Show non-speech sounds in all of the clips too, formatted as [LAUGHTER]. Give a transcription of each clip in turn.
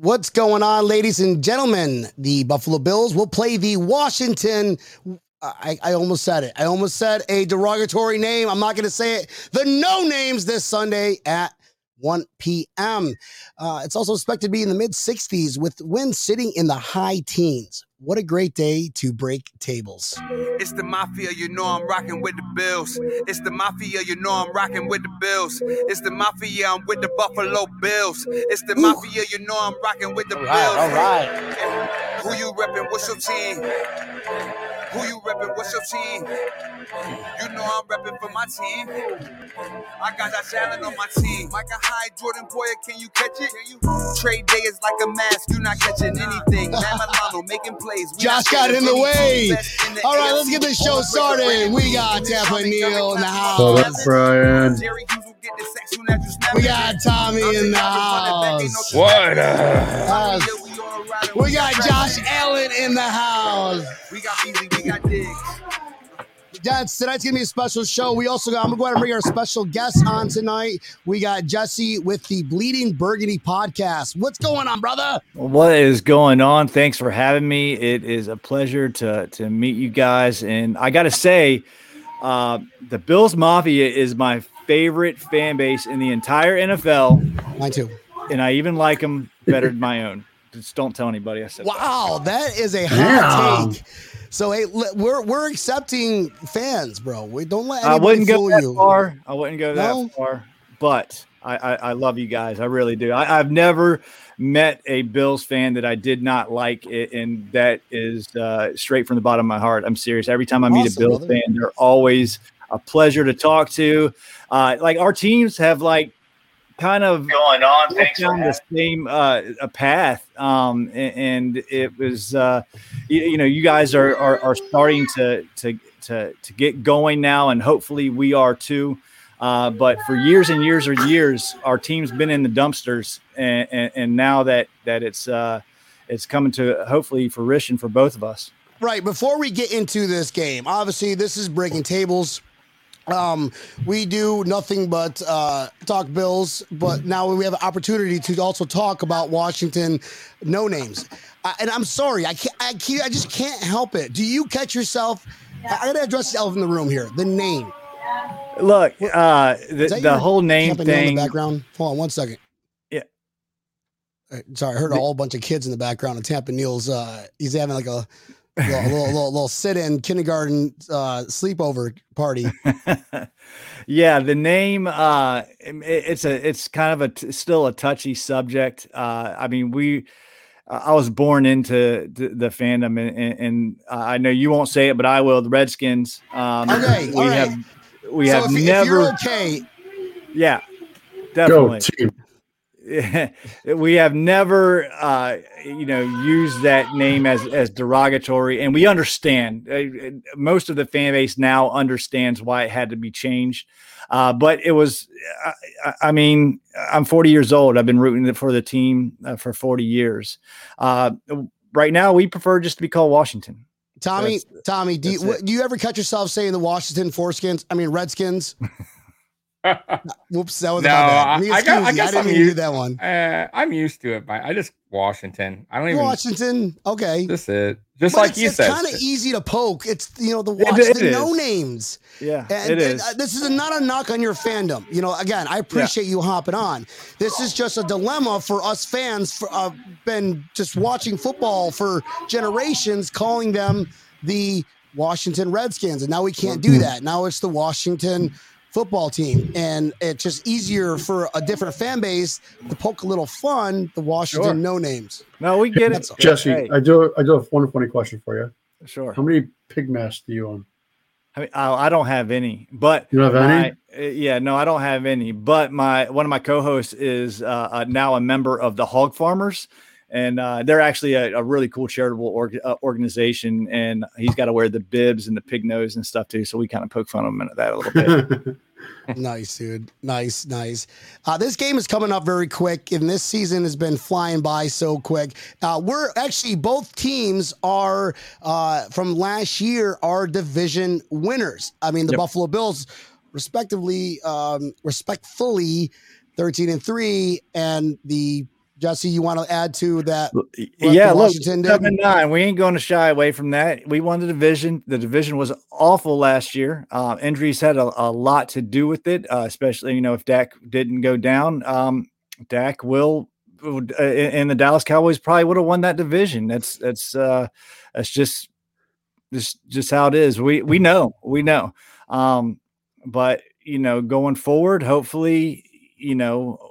What's going on, ladies and gentlemen? The Buffalo Bills will play the Washington. I, I almost said it. I almost said a derogatory name. I'm not going to say it. The no names this Sunday at 1 p.m. Uh, it's also expected to be in the mid 60s with winds sitting in the high teens. What a great day to break tables. It's the mafia, you know I'm rocking with the Bills. It's the mafia, you know I'm rocking with the Bills. It's the mafia, I'm with the Buffalo Bills. It's the Ooh. mafia, you know I'm rocking with the All Bills. right, all right. Who you reppin'? What's your team? Who you reppin'? What's your team? You know I'm reppin' for my team. I got that Allen on my team. Micah Hyde, Jordan Poyer, can you catch it? Can you? Trade day is like a mask, you're not catching anything. Matt Milano making plays. We Josh got in the way. in the All right, let's get this show started. We got Tampa Neal in the house. What up, Brian? Jerry Hughes will get the sack soon as you snap We got Tommy in the house. What? Uh, we got Josh Allen in the house. We got Beasley, we got Diggs. Gents, tonight's gonna be a special show. We also got, I'm gonna go ahead and bring our special guest on tonight. We got Jesse with the Bleeding Burgundy podcast. What's going on, brother? What is going on? Thanks for having me. It is a pleasure to to meet you guys. And I got to say, uh, the Bills Mafia is my favorite fan base in the entire NFL, Mine too. and I even like them better than my own. Just don't tell anybody I said. that. Wow, that is a hot Damn. take. So hey, we're we're accepting fans, bro. We don't let I anybody wouldn't go that you. far. I wouldn't go No? that far. But I, I, I love you guys. I really do. I, I've never met a Bills fan that I did not like, it, and that is uh, straight from the bottom of my heart. I'm serious. Every time I meet Awesome, a Bills brother. fan, they're always a pleasure to talk to. Uh, like our teams have like kind of Going on? walked down the same uh, a path, um, a- and, it was uh, you, you know you guys are, are are starting to to to to get going now, and hopefully we are too. Uh, but for years and years or years, our team's been in the dumpsters, and, and, and now that that it's uh, it's coming to hopefully fruition for both of us. Right. Before we get into this game, obviously this is breaking tables. Um, we do nothing but uh, talk Bills, but now we have an opportunity to also talk about Washington no names. Uh, and I'm sorry, I can't, I can't, I just can't help it. Do you catch yourself? I, I gotta address the elephant in the room here. The name. Look, uh, the, the whole name Neal in thing. the background. Hold on one second. Yeah. Sorry, I heard a whole bunch of kids in the background. And Tampa Neal's uh, he's having like a little, little, [LAUGHS] little, little sit-in kindergarten uh, sleepover party. [LAUGHS] yeah, the name uh it- it's a it's kind of a t- still a touchy subject. Uh I mean, we I was born into the, the fandom and, and, and I know you won't say it, but I will. The Redskins. Um, Okay, [LAUGHS] we all right. have we so have if, if never. you're okay, yeah, Go definitely. team. [LAUGHS] we have never uh you know used that name as as derogatory and we understand. Uh, most of the fan base now understands why it had to be changed. Uh but it was I- I, I mean i'm 40 years old. I've been rooting for the team uh, for 40 years. Uh right now we prefer just to be called washington. Tommy, That's- Tommy, do you, do you ever catch yourself saying the Washington Foreskins? I mean Redskins. [LAUGHS] Whoops, that was No, bad. I- I got- I excuse me, guess didn't I'm mean to used- that one. Uh, I'm used to it. but I just Washington. I don't even. Washington, okay. Just it. Just But like it's, you it's said. kind of easy to poke. It's you know the It- it Washington no names. yeah And, it and, uh, this is not a knock on your fandom. You know, again, I appreciate you hopping on. This is just a dilemma for us fans. For uh, been just watching football for generations, calling them the Washington Redskins, and now we can't Mm-hmm. do that. Now it's the Washington football team, and it's just easier for a different fan base to poke a little fun. The Washington Sure. no names. no we get it Jesse, Hey, I do. I do have one funny question for you. sure How many pig masks do you own? I, mean, I, I don't have any, but You don't have any? my- uh, yeah, no, I don't have any. But my one of my co-hosts is uh, uh, now a member of the Hog Farmers, and uh, they're actually a, a really cool charitable org- uh, organization. And he's got to wear the bibs and the pig nose and stuff too. So we kind of poke fun of him at that a little bit. [LAUGHS] nice, dude. Nice, nice. Uh, this game is coming up very quick, and this season has been flying by so quick. Uh, we're actually both teams are uh, from last year are division winners. I mean, the Yep. Buffalo Bills, respectively, um, respectfully, thirteen and three, and the Jesse, you want to add to that? yeah, look, Washington did? seven nine. We ain't going to shy away from that. We won the division. The division was awful last year. Uh, injuries had a, a lot to do with it, uh, especially you know if Dak didn't go down. Um, Dak will, uh, and the Dallas Cowboys probably would have won that division. That's that's uh, that's just just just how it is. We we know we know. Um, but you know, going forward, hopefully, you know,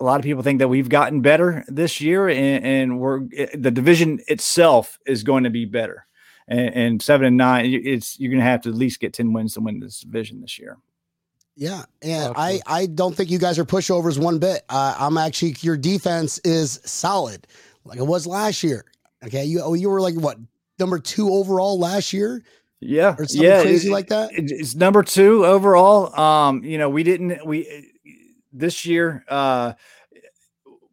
a lot of people think that we've gotten better this year, and, and we're eh, the division itself is going to be better. And, and seven and nine, it's you're going to have to at least get ten wins to win this division this year. Yeah, and I I don't think you guys are pushovers one bit. Uh, I'm actually your defense is solid, like it was last year. Okay, you oh, you were like what number two overall last year. Yeah, or something yeah, crazy it- like that. it- it's number two overall. Um, you know, we didn't we this year. Uh,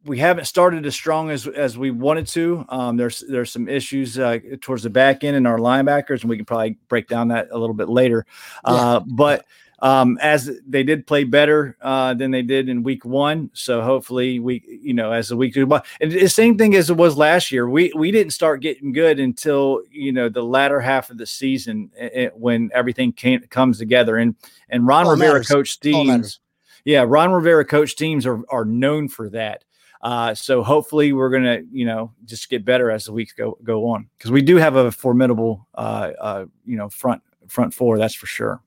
we haven't started as strong as as we wanted to. Um, there's there's some issues uh, towards the back end and our linebackers, and we can probably break down that a little bit later. Uh, but um, as they did play better uh, than they did in week one, so hopefully we, you know, as the week goes by, and the same thing as it was last year. We we didn't start getting good until you know the latter half of the season eh, eh, when everything came, comes together. And and Ron All Rivera matters. coach teams, yeah, Ron Rivera coach teams are are known for that. Uh, so hopefully we're gonna, you know, just get better as the weeks go go on because we do have a formidable, uh, uh, you know, front front four. That's for sure.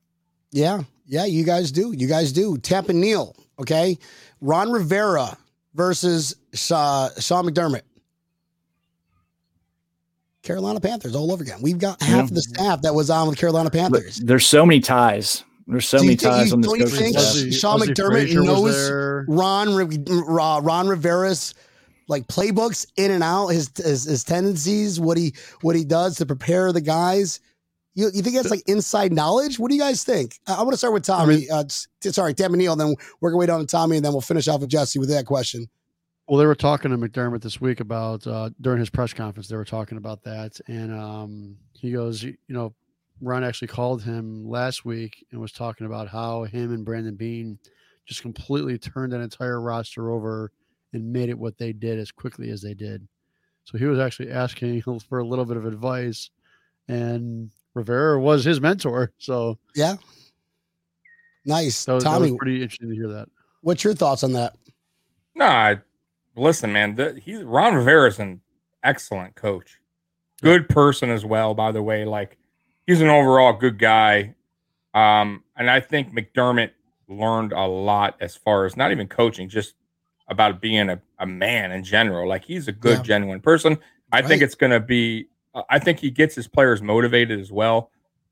Yeah, yeah, you guys do. You guys do. Tampa Neal, okay? Ron Rivera versus uh, Sean McDermott. Carolina Panthers all over again. We've got half Yeah. of the staff that was on with Carolina But Panthers. there's so many ties. There's so Do you many think ties you- on this don't you coaching think staff. Sean Ozzie McDermott Frazier knows. Ron Ron Rivera's like playbooks in and out, his, his his tendencies, what he what he does to prepare the guys. You, you think that's like inside knowledge? What do you guys think? I, I want to start with Tommy. uh, s- sorry, Tampa Neal. Then work our way down to Tommy, and then we'll finish off with Jesse with that question. Well, they were talking to McDermott this week about uh, during his press conference. They were talking about that, and um, he goes, you know, Ron actually called him last week and was talking about how him and Brandon Beane just completely turned that entire roster over and made it what they did as quickly as they did. So he was actually asking [LAUGHS] for a little bit of advice, and Rivera was his mentor. So Yeah, nice, that was, that Tommy. was pretty interesting to hear that. what's your thoughts on that? No, listen, man. The, he Ron Rivera is an excellent coach, good person as well. By the way, like he's an overall good guy, um, and I think McDermott learned a lot as far as not even coaching, just about being a, a man in general. Like he's a good, Yeah. genuine person. I think it's going to be. I think he gets his players motivated as well.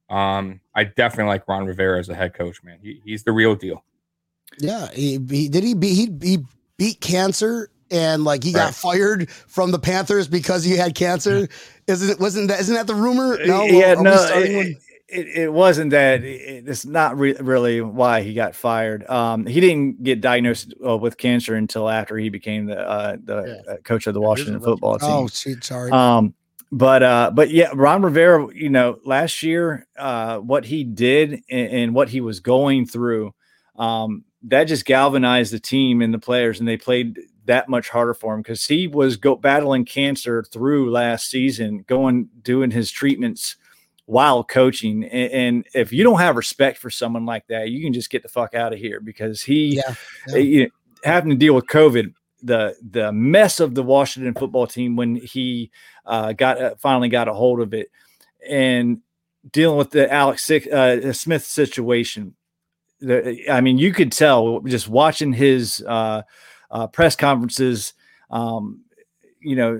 Um, I definitely like Ron Rivera as a head coach, man. He, he's the real deal. Yeah, he, he did he beat he, he beat cancer and like he got fired from the Panthers because he had cancer. Isn't it? Wasn't that? Isn't that the rumor? No, yeah, no, it, it, it wasn't that. It, it's not re- really why he got fired. Um, he didn't get diagnosed uh, with cancer until after he became the uh, the Yeah. uh, coach of the Washington football team. oh, shit, sorry. Um, but uh, but yeah, Ron Rivera, you know, last year, uh, what he did and, and what he was going through, um, that just galvanized the team and the players, and they played that much harder for him because he was go battling cancer through last season, going doing his treatments while coaching. And, and if you don't have respect for someone like that, you can just get the fuck out of here because he Yeah, yeah. uh, you know, having to deal with COVID, the the mess of the Washington football team when he uh, got uh, finally got a hold of it, and dealing with the Alex uh, Smith situation. The, I mean, you could tell just watching his uh, uh, press conferences. Um, you know,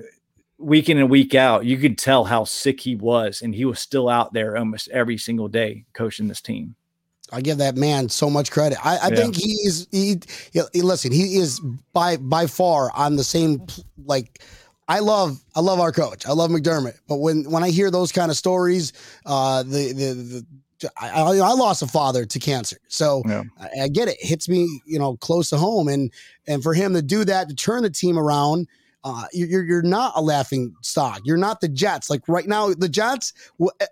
week in and week out, you could tell how sick he was, and he was still out there almost every single day coaching this team. I give that man so much credit. I, I Yeah. think he is. He, he, he- listen. He is by by far on the same like. I love I love our coach. I love McDermott. But when when I hear those kind of stories, uh, the the, the I, I I lost a father to cancer, so Yeah. I, I get it. Hits me, you know, close to home, and and for him to do that to turn the team around, Uh, you're you're not a laughing stock. You're not the Jets. Like right now, the Jets.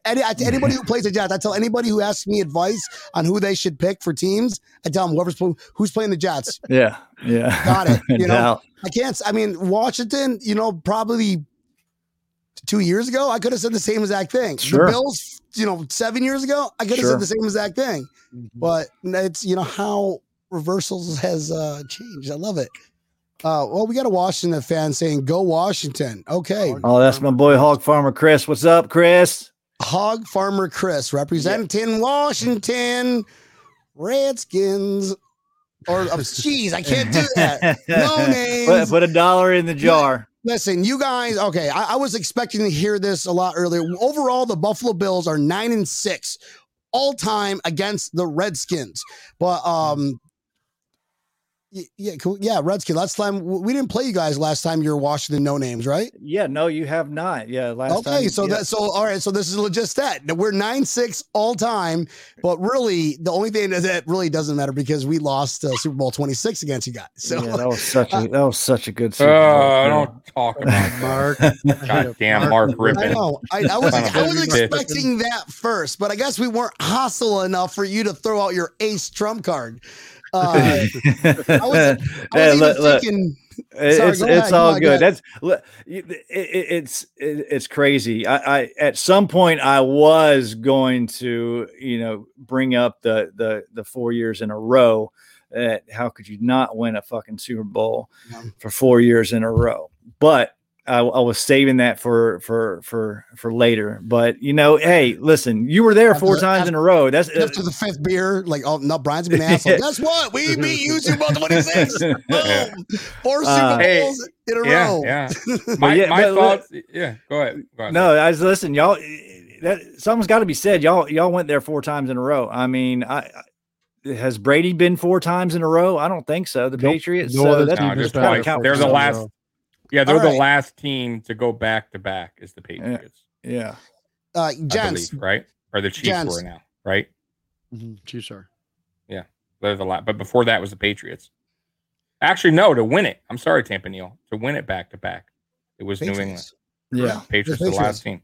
Any, anybody who plays the Jets, I tell anybody who asks me advice on who they should pick for teams, I tell them whoever's who's playing the Jets. Yeah, yeah, got it. [LAUGHS] You know, I can't. I mean, Washington. You know, probably two years ago, I could have said the same exact thing. Sure. The Bills, you know, seven years ago, I could have Sure. said the same exact thing. Mhm. But it's you know how reversals has uh changed. I love it. Uh, well, we got a Washington fan saying "Go Washington." Okay, Oh, that's my boy Hog Farmer Chris. What's up, Chris? Hog Farmer Chris representing Washington Redskins. Or oh, [LAUGHS] jeez, I can't do that. No [LAUGHS] Put, names. put a dollar in the jar. Listen, you guys. Okay, I, I was expecting to hear this a lot earlier. Overall, the Buffalo Bills are nine and six all time against the Redskins. But um, yeah, cool. yeah, Redskins. Last time we didn't play you guys. Last time you were Washington no names, right? Yeah, no, you have not. Yeah, last okay, time. so yeah. that so all right, so this is just that We're nine six all time, but really the only thing that, that really doesn't matter because we lost uh, Super Bowl twenty six against you guys. So yeah, that was such a [LAUGHS] that was such a good. Uh, Super Bowl. don't talk about that. Mark. God damn, Mark I know. I, I was Son of I a was expecting that first, but I guess we weren't hostile enough for you to throw out your ace trump card. Uh, [LAUGHS] I was, I was look, look, thinking. Sorry, it's go it's all go good. That's it, it's it, it's crazy. I, I at some point I was going to you know bring up the the the four years in a row. That how could you not win a fucking Super Bowl Yeah. for four years in a row? But I, I was saving that for for for for later. But you know, hey, listen, you were there four After- times in a row. That's uh, After the fifth beer, like, oh no, Brian's been an [LAUGHS] asshole. Guess what? We [LAUGHS] beat you Super Bowl 26. [LAUGHS] Boom. Four Super Uh, Hey, Bowls in a Yeah, row. yeah. My, yeah, my but- thoughts. Yeah, go ahead. Go ahead. No, I was listen, y'all. That something's got to be said. Y'all, y'all went there four times in a row. I mean, I, I has Brady been four times in a row? I don't think so. The Nope. Patriots. No so that's, No, just been kinda twice. four count- They're the a last- row. Yeah, they're All the last team to go back to back. Is the Patriots? Yeah. Uh, I gents, believe, right? Or the Chiefs Gents. were now, right? Mm-hmm. Chiefs are. Yeah. They're the last. But before that was the Patriots. Actually, no, to win it. I'm sorry, Tampa Neal. To win it back to back, it was New England. Patriots. Yeah. Patriots, The the last team.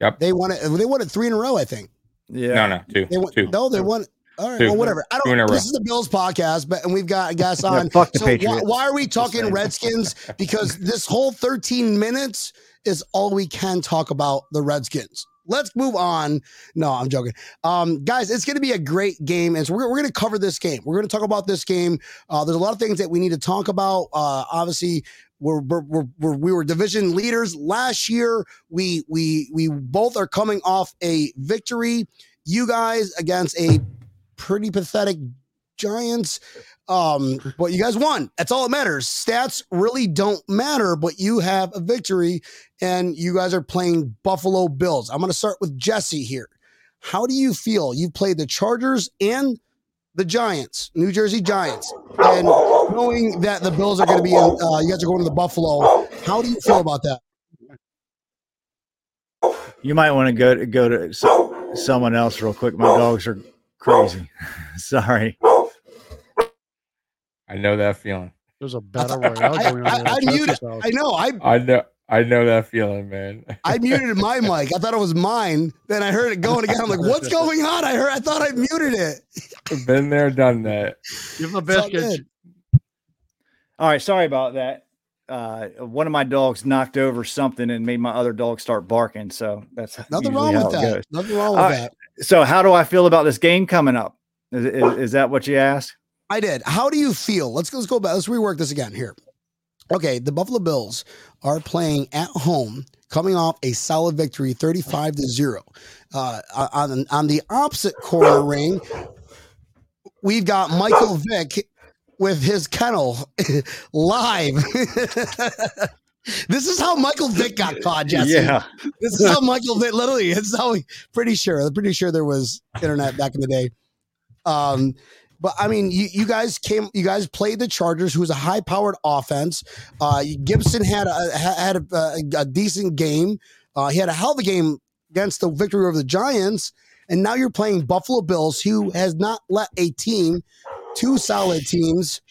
Yep. They won it. They won it three in a row, I think. Yeah. No, no, two. They won. two. No, they won. All right, Two. well, whatever. I Two in a don't. This is the Bills podcast, but and we've got a guest [LAUGHS] Yeah, on. fuck the so why, why are we talking. Redskins? [LAUGHS] Because this whole 13 minutes is all we can talk about the Redskins. Let's move on. No, I'm joking. Um, guys, it's going to be a great game, and so we're, we're going to cover this game. We're going to talk about this game. Uh, there's a lot of things that we need to talk about. Uh, obviously, we're, we're, we're we were division leaders last year. We we we both are coming off a victory. You guys against a pretty pathetic Giants. Um, but you guys won. That's all that matters. Stats really don't matter, but you have a victory and you guys are playing Buffalo Bills. I'm going to start with Jesse here. How do you feel? You played the Chargers and the Giants, New Jersey Giants, and knowing that the Bills are going to be in, uh, you guys are going to the Buffalo. How do you feel about that? You might want to go to go to so, someone else real quick. My dogs are crazy. [LAUGHS] Sorry. I know that feeling. There's a battle [LAUGHS] royale I- going on. I- at I muted- I know. I I know. I know that feeling, man. I muted [LAUGHS] my mic. I thought it was mine. Then I heard it going again. I'm like, what's going on? I heard. I thought I muted it. Been there, done that. Give him a biscuit. All right. Sorry about that. Uh, one of my dogs knocked over something and made my other dog start barking. So that's Nothing wrong with that. goes. Nothing wrong with All that. So, how do I feel about this game coming up? Is, is, is that what you asked? I did. How do you feel? Let's let's go back. Let's rework this again here. Okay, the Buffalo Bills are playing at home, coming off a solid victory, thirty-five to zero. Uh, on on the opposite corner [LAUGHS] ring, we've got Michael Vick with his kennel [LAUGHS] live. [LAUGHS] this is how Michael Vick got [LAUGHS] caught, Jesse. Yeah. This is how Michael Vick literally. It's how pretty sure. I'm pretty sure there was internet back in the day. Um, but I mean, you, you guys came, you guys played the Chargers, who's a high-powered offense. Uh, Gibson had a had a, a, a decent game. Uh, he had a hell of a game against the victory over the Giants, and now you're playing Buffalo Bills, who has not let a team, two solid teams,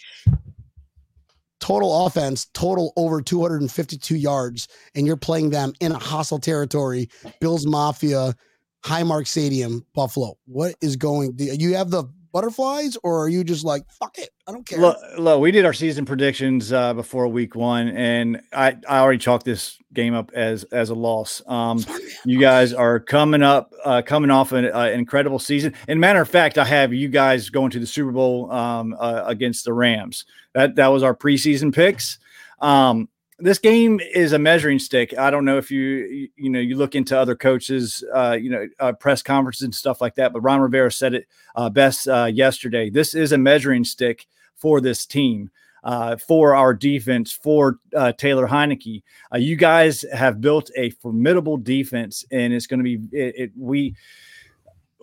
total offense, total over 252 yards, and you're playing them in a hostile territory, Bills Mafia, Highmark Stadium, Buffalo. What is going? You have the butterflies, or are you just like fuck it? I don't care. Look, look, we did our season predictions uh, before week one, and I, I already chalked this game up as as a loss. Um, you guys are coming up, uh, coming off an, uh, incredible season. And matter of fact, I have you guys going to the Super Bowl um, uh, against the Rams. That that was our preseason picks. Um, this game is a measuring stick. I don't know if you you, know you look into other coaches, uh, you know, uh, press conferences and stuff like that. But Ron Rivera said it uh, best uh, yesterday. This is a measuring stick for this team. Uh, for our defense, for uh, Taylor Heinicke, you guys have built a formidable defense, and it's going to be it, it, we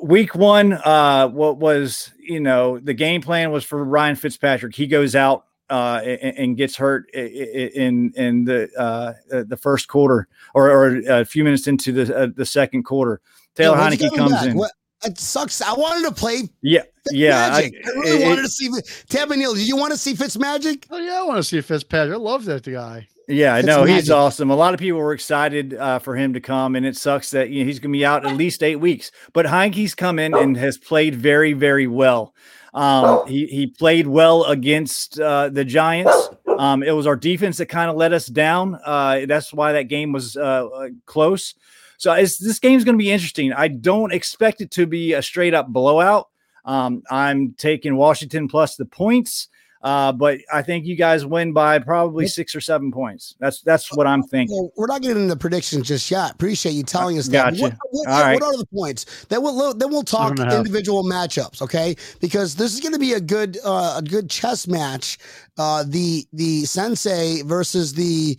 week one uh what was you know the game plan was for ryan fitzpatrick he goes out uh, and, and, gets hurt in in the uh, uh, the first quarter or, or, a few minutes into the uh, the second quarter. Taylor yeah, Heinicke comes back? in. What? It sucks. I wanted to play. Yeah, yeah. I, I, really it, wanted to see Tampa Neal. Do you want to see Fitz Magic? Oh yeah, I want to see Fitzpatrick. I love that guy. Yeah, no, he's awesome. A lot of people were excited uh, for him to come, and it sucks that you know, he's going to be out at least eight weeks. But Heinicke's come in and has played very, very well. Um, he he played well against uh, the Giants. Um, it was our defense that kind of let us down. Uh, that's why that game was uh, uh close. So this game's going to be interesting. I don't expect it to be a straight up blowout. Um, I'm taking Washington plus the points. Uh, but I think you guys win by probably six or seven points. That's that's what I'm thinking. Well, we're not getting into predictions just yet. Appreciate you telling us that. What, what, All right. what are the points? Then we'll then we'll talk individual matchups, okay? Because this is going to be a good uh, a good chess match. Uh, the the sensei versus the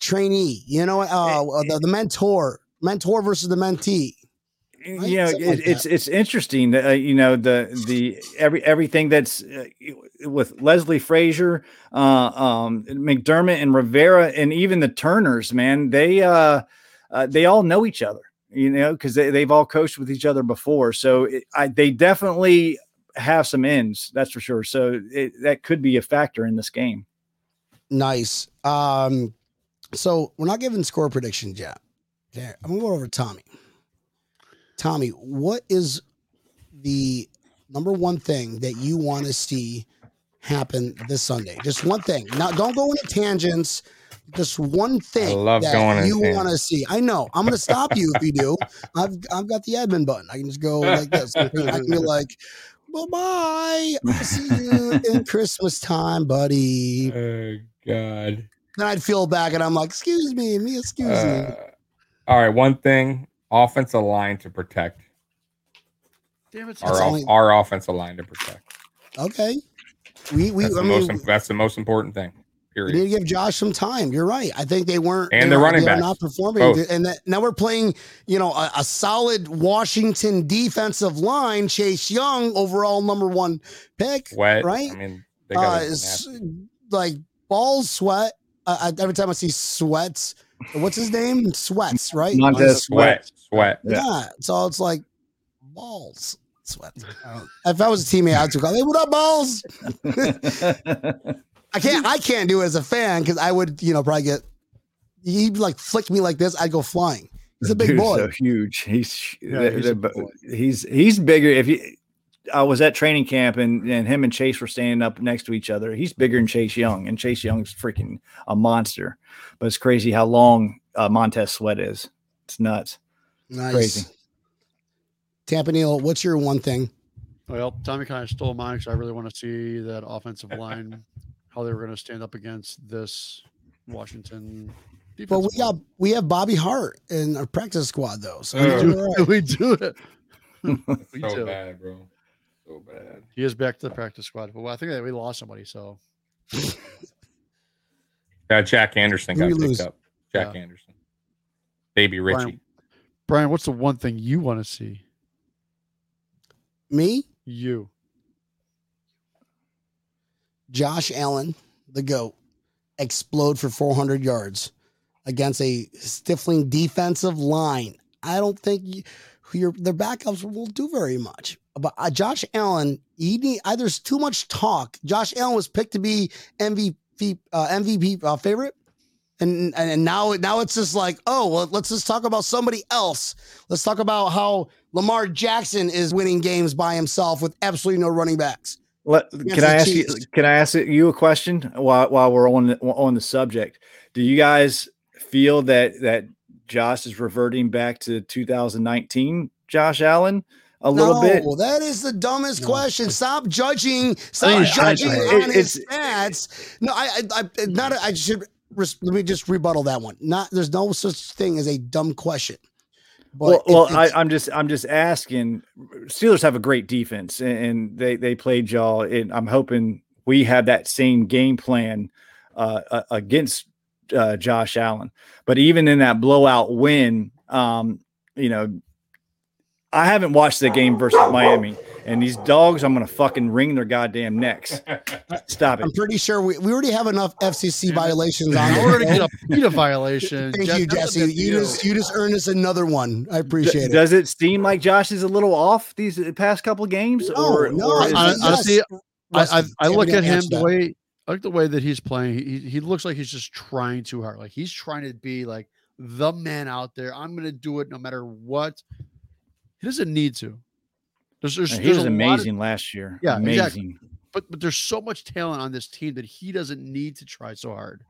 trainee. You know, uh, uh the, the mentor mentor versus the mentee right? you know it, like it's it's interesting uh, you know the the every everything that's uh, with Leslie Frazier uh, um, McDermott and Rivera and even the Turners man they uh, uh they all know each other you know because they, they've all coached with each other before. So it, I, they definitely have some ends that's for sure. So it, that could be a factor in this game. Nice. Um so we're not giving score predictions yet. Okay i'm gonna go over tommy Tommy, what is the number one thing that you want to see happen this Sunday? Just one thing. Now, don't go into tangents. Just one thing that you want to see. I know. I'm going to stop you if you do. [LAUGHS] I've I've got the admin button. I can just go like this. I can be like, bye bye. I'll see you in [LAUGHS] Christmas time, buddy. Oh God. Then I'd feel back, and I'm like, excuse me, me, excuse uh, me. All right, one thing offensive line to protect. Damn it! Our, only... our offensive line to protect. Okay, we we that's, I the, mean, most, that's the most important thing. Period. We need to give Josh some time. You're right. I think they weren't and the running back not performing, Both. and that, now we're playing. You know, a, a, solid Washington defensive line. Chase Young, overall number one pick. Sweat, right? I mean, uh, like balls sweat. Uh, every time I see sweats, what's his name? Sweats, right? Montez Sweat. Sweat. Yeah. yeah. So it's like balls. Sweat. [LAUGHS] if I was a teammate, I'd go, hey, what up, balls? [LAUGHS] I can't I can't do it as a fan because I would, you know, probably get he'd like flick me like this, I'd go flying. He's a big Dude's boy. So huge. He's yeah, he's, he's, he's bigger. If you I was at training camp and, and him and Chase were standing up next to each other. He's bigger than Chase Young, and Chase Young's freaking a monster. But it's crazy how long uh, Montez Sweat is. It's nuts. Nice. Crazy. Tampa Neal, what's your one thing? Well, Tommy kind of stole mine because I really want to see that offensive line, how they were going to stand up against this Washington. Defense. But we got we have Bobby Hart in our practice squad though, so we do, right. [LAUGHS] we do it. [LAUGHS] we so do. bad, bro. So bad. He is back to the practice squad, but I think that we lost somebody. So, yeah, Jack Anderson got picked lose? up. Jack yeah. Anderson, baby Richie. Brian, Brian, what's the one thing you want to see? Me? You. Josh Allen, the GOAT, explode for 400 yards against a stifling defensive line. I don't think you, your their backups will do very much. But uh, Josh Allen, he need, uh, there's too much talk. Josh Allen was picked to be MVP uh, MVP uh, favorite. And, and now now it's just like oh well let's just talk about somebody else let's talk about how lamar jackson is winning games by himself with absolutely no running backs Let, can I ask you? Can I ask you a question while while we're on the, on the subject? Do you guys feel that that Josh is reverting back to 2019 Josh Allen a little no, bit? That is the dumbest no. question. Stop judging. Stop judging I, I, on it, his stats. No, I, I, I not. I should let me just rebuttal that one. Not there's no such thing as a dumb question. But well, well I, am just I'm just asking. Steelers have a great defense, and they they played y'all. And I'm hoping we have that same game plan uh, against uh, Josh Allen. But even in that blowout win, um, you know, I haven't watched the game versus Miami. And these dogs, I'm gonna fucking wring their goddamn necks. Stop it. I'm pretty sure we, we already have enough FCC violations on. We're already get a [LAUGHS] PETA violation. Thank you, Jesse. You just you just earned us another one. I appreciate D- it. Does it seem like Josh is a little off these past couple games? No, or, no. Or I, honestly, I, I, I look at him the way I like the way that he's playing. He he looks like he's just trying too hard. Like he's trying to be like the man out there. I'm going to do it no matter what. He doesn't need to. There's, there's, he was amazing of, last year. Yeah, amazing. Exactly. But but there's so much talent on this team that he doesn't need to try so hard.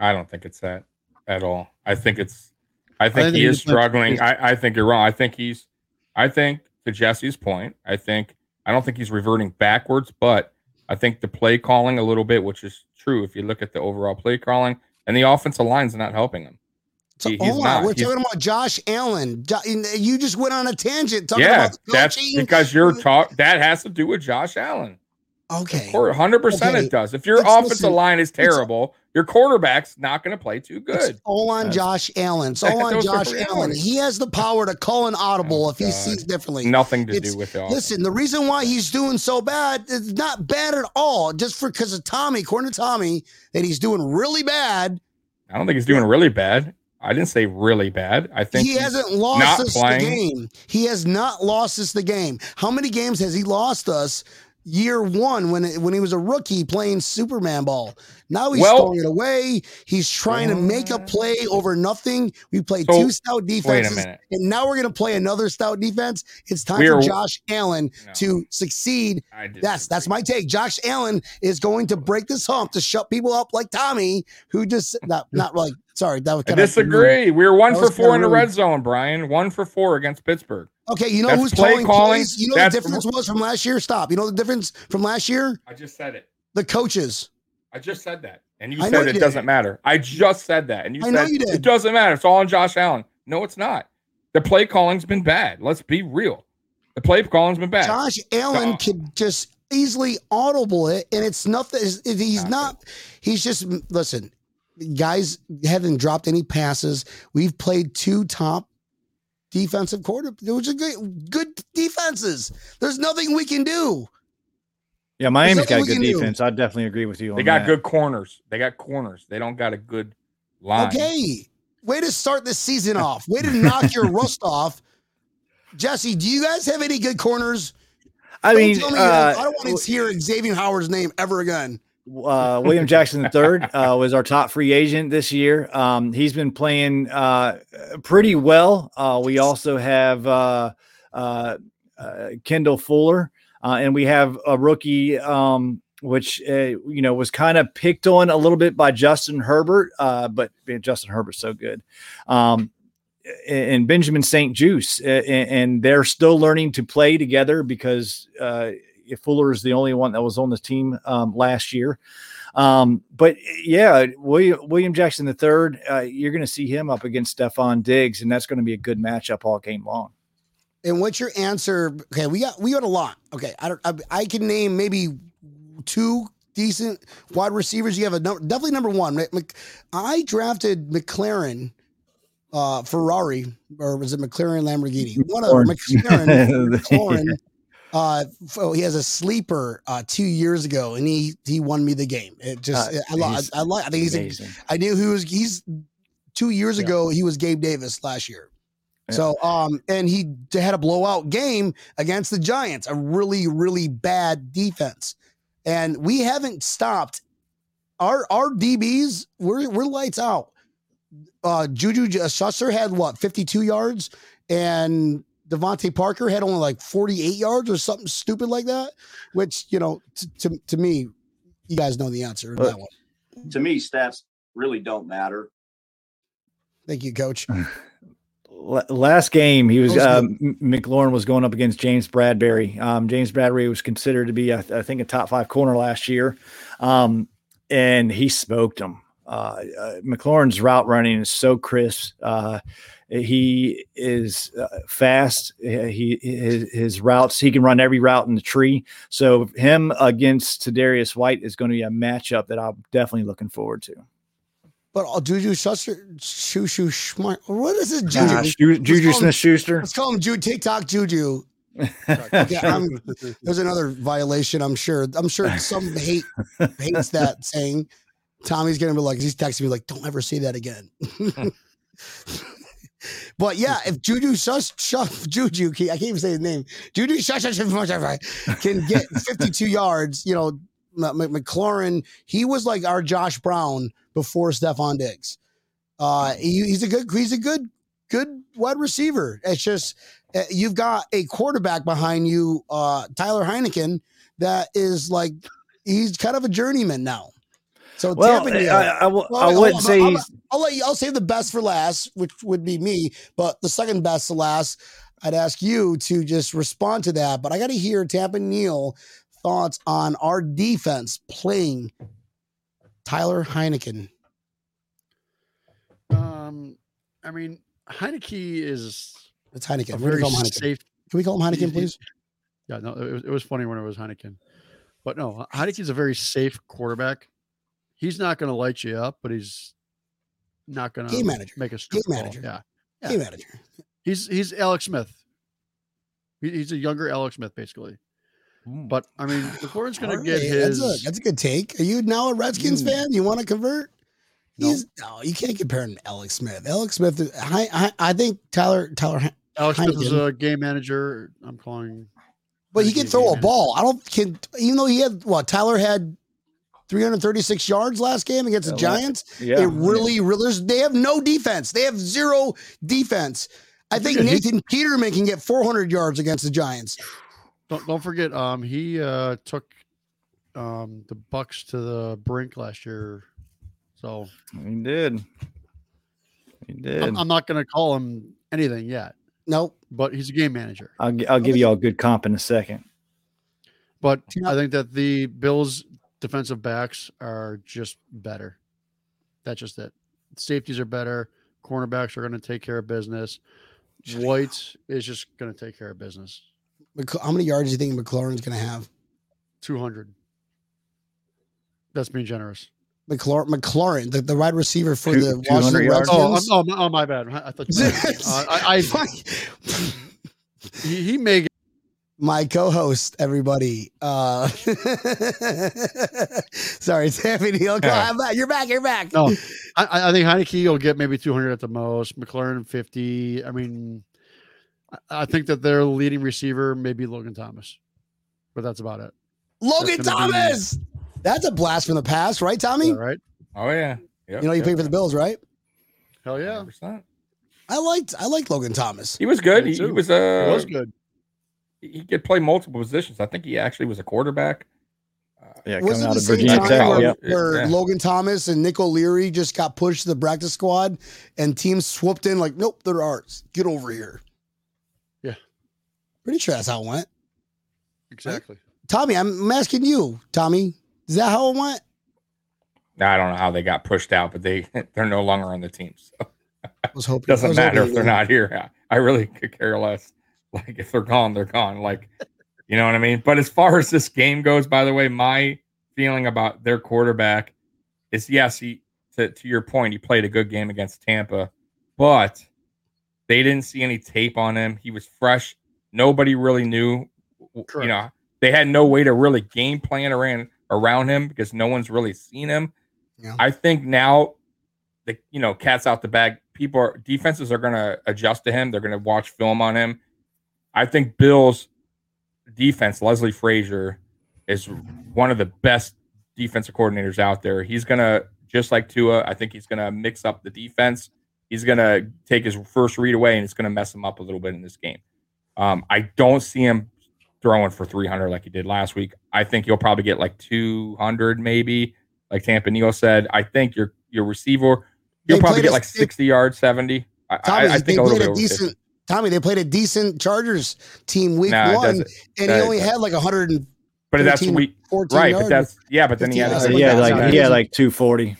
I don't think it's that at all. I think it's. I think, I think he is struggling. I, I think you're wrong. I think he's. I think to Jesse's point. I think I don't think he's reverting backwards, but I think the play calling a little bit, which is true if you look at the overall play calling, and the offensive line's not helping him. So he, hold on, oh, we're he's, talking about Josh Allen. You just went on a tangent talking yeah, about that's because you're talk. That has to do with Josh Allen. Okay, hundred percent it does. If your Let's offensive listen. line is terrible, your quarterback's not going to play too good. It's all on that's, Josh Allen. It's all on Josh Allen. He has the power to call an oh, audible oh, if he God. sees differently. Nothing to it's, do with it. Listen, the reason why he's doing so bad is not bad at all. Just for because of Tommy, according to Tommy, that he's doing really bad. I don't think he's doing really bad. I didn't say really bad. I think he hasn't lost us playing. the game. He has not lost us the game. How many games has he lost us? Year one, when it, when he was a rookie playing Superman ball. Now he's well, throwing it away. He's trying to make a play over nothing. We played so, two stout defenses, and now we're going to play another stout defense. It's time for Josh Allen no, to succeed. That's that's my take. Josh Allen is going to break this hump to shut people up like Tommy, who just not not like Sorry, that was. I disagree. we were one for four in the red zone, Brian. One for four against Pittsburgh. Okay, you know that's who's play calling? Plays? You know the difference was from last year. Stop. You know the difference from last year. I just said it. The coaches. I just said that, and you said it doesn't matter. I just said that, and you I said you it doesn't matter. It's all on Josh Allen. No, it's not. The play calling's been bad. Let's be real. The play calling's been bad. Josh Allen no. could just easily audible it, and it's nothing. He's not. He's just listen guys haven't dropped any passes. We've played two top defensive quarter, which are good, good defenses. There's nothing we can do. Yeah, Miami's got a good defense. I definitely agree with you. They got that. good corners. They got corners. They don't got a good line. Okay. Way to start the season [LAUGHS] off. Way to knock your rust off. Jesse, do you guys have any good corners? I don't mean, me, uh, I don't want to hear Xavier Howard's name ever again uh, William Jackson III uh, was our top free agent this year. Um, he's been playing uh, pretty well. Uh, we also have uh, uh, Kendall Fuller, and we have a rookie, um, which you know was kind of picked on a little bit by Justin Herbert, but Justin Herbert's so good. Um, and Benjamin St-Juste, and they're still learning to play together because Fuller is the only one that was on the team um, last year. Um, but yeah, William, William Jackson III, uh, you're going to see him up against Stefon Diggs, and that's going to be a good matchup all game long. And what's your answer? Okay, we got we got a lot. Okay, I don't. I, I can name maybe two decent wide receivers. You have a number, definitely number one. I drafted McLaren, uh, Ferrari, or was it McLaren Lamborghini? One of them, McLaren, McLaren [LAUGHS] uh, oh, he has a sleeper uh, two years ago, and he he won me the game. It just uh, I, I, I. I think he's. A, I knew who was. He's two years yeah. ago. He was Gabe Davis last year. Yeah. So um, and he had a blowout game against the Giants, a really really bad defense, and we haven't stopped our our DBs we're we're lights out. Uh, Juju Schuster had what 52 yards, and DeVante Parker had only like 48 yards or something stupid like that. Which you know, t- to to me, you guys know the answer to that one. To me, stats really don't matter. Thank you, Coach. [LAUGHS] La- Last game, he was um, McLaurin was going up against James Bradberry. Um, James Bradberry was considered to be, I, th- I think, a top five corner last year, um, and he smoked him. Uh, uh, McLaurin's route running is so crisp. Uh, he is uh, fast. He his, his routes he can run every route in the tree. So him against Tre'Davious White is going to be a matchup that I'm definitely looking forward to. But uh, Juju Schuster, shoo shoo schmar. What is this, Juju? Ah, Ju- Juju call Smith Schuster. Let's call him Jude TikTok Juju. [LAUGHS] Yeah, I'm, there's another violation. I'm sure. I'm sure some hate hates that saying. Tommy's gonna be like, he's texting me like, "Don't ever say that again." [LAUGHS] but yeah, if Juju Shush Shush Juju, I can't even say his name. Juju Shush Shush can get 52 yards. You know, McLaurin. He was like our Josh Brown before Stefon Diggs. Uh, he, he's a good. He's a good good wide receiver. It's just uh, you've got a quarterback behind you, uh, Tyler Heineken, that is like he's kind of a journeyman now. So Well, Tampa, I. I, I Well, I wouldn't say I'll, he's. I'll let you. I'll save the best for last, which would be me. But the second best to last, I'd ask you to just respond to that. But I got to hear Tampa Neal thoughts on our defense playing Tyler Heineken. Um, I mean, Heinicke is It's Heineken. Very call him Heineken. safe. Can we call him Heineken, please? Yeah, no, it was, it was funny when it was Heineken, but no, Heinicke's a very safe quarterback. He's not going to light you up, but he's not going Game to manager. make a stupid call. manager. Yeah, Yeah. Game manager. he's he's Alex Smith. He- He's a younger Alex Smith, basically. But I mean, the McLaurin's going to get right, his. That's a, that's a good take. Are you now a Redskins Mm. fan? You want to convert? No. He's no, you can't compare him to Alex Smith. Alex Smith, is- I, I, I think Tyler, Tyler, Alex Smith is a game manager. I'm calling. but he can throw a manager. ball. I don't can even though he had what Tyler had 336 yards last game against the Giants. Yeah, It really, really, they have no defense. They have zero defense. I think Nathan Peterman can get 400 yards against the Giants. Don't don't forget. Um, he uh took um the Bucks to the brink last year. So he did. He did. I'm, I'm not going to call him anything yet, Nope. but he's a game manager. I'll, I'll give you all a good comp in a second. But I think that the Bills' defensive backs are just better. That's just it. Safeties are better. Cornerbacks are going to take care of business. White is just going to take care of business. McC- How many yards do you think McLaurin's going to have? 200. That's being generous. McLaurin, McLaurin the, the wide receiver for Two- the 200 Washington yards? Oh, I'm, Redskins. oh, my- oh, my bad. I I thought you meant, [LAUGHS] uh, I, I, he, he may get my co-host, everybody. Uh, [LAUGHS] sorry, Tiffany. Neil, go- Yeah. I'm back. You're back. You're back. No, I, I think Heinicke will get maybe 200 at the most. McLaren 50. I mean, I, I think that their leading receiver may be Logan Thomas, but that's about it. Logan That's gonna be- Thomas. That's a blast from the past, right, Tommy? All right. Oh yeah. Yep, You know, you yep, pay for the Bills, right? Hell yeah. 100%. I liked I liked Logan Thomas. He was good. He, he was It uh was good. he could play multiple positions. I think he actually was a quarterback. Uh, Yeah, Was coming it out the same Virginia time where, Yep. where Yeah. Logan Thomas and Nick O'Leary just got pushed to the practice squad and teams swooped in like, nope, they're ours. Get over here. Yeah. Pretty sure that's how it went. Exactly. Tommy, I'm I'm asking you, Tommy, is that how it went? I don't know how they got pushed out, but they [LAUGHS] they're no longer on the team. So I was hoping [LAUGHS] it doesn't I was matter hoping if they're not here. I really could care less. Like if they're gone, they're gone. Like you know what I mean. But as far as this game goes, by the way, my feeling about their quarterback is yes, he to, to your point, he played a good game against Tampa, but they didn't see any tape on him. He was fresh. Nobody really knew. You know, they had no way to really game plan around around him because no one's really seen him. Yeah. I think now the you know cat's out the bag. People are defenses are going to adjust to him. They're going to watch film on him. I think Bills defense, Leslie Frazier, is one of the best defensive coordinators out there. He's gonna just like Tua. I think he's gonna mix up the defense. He's gonna take his first read away, and it's gonna mess him up a little bit in this game. Um, I don't see him throwing for 300 like he did last week. I think you'll probably get like 200 maybe, like Tampa Neal said. I think your your receiver you'll probably get a- like 60 yards, 70. I, Tommy, I, I they think a little played bit a over 50. decent. Tommy, they played a decent Chargers team week Nah, one, and doesn't- he only had like 100 But that's 13, week 14 right. But that's yeah. But then he had a 15 yeah, like back. he had like 240.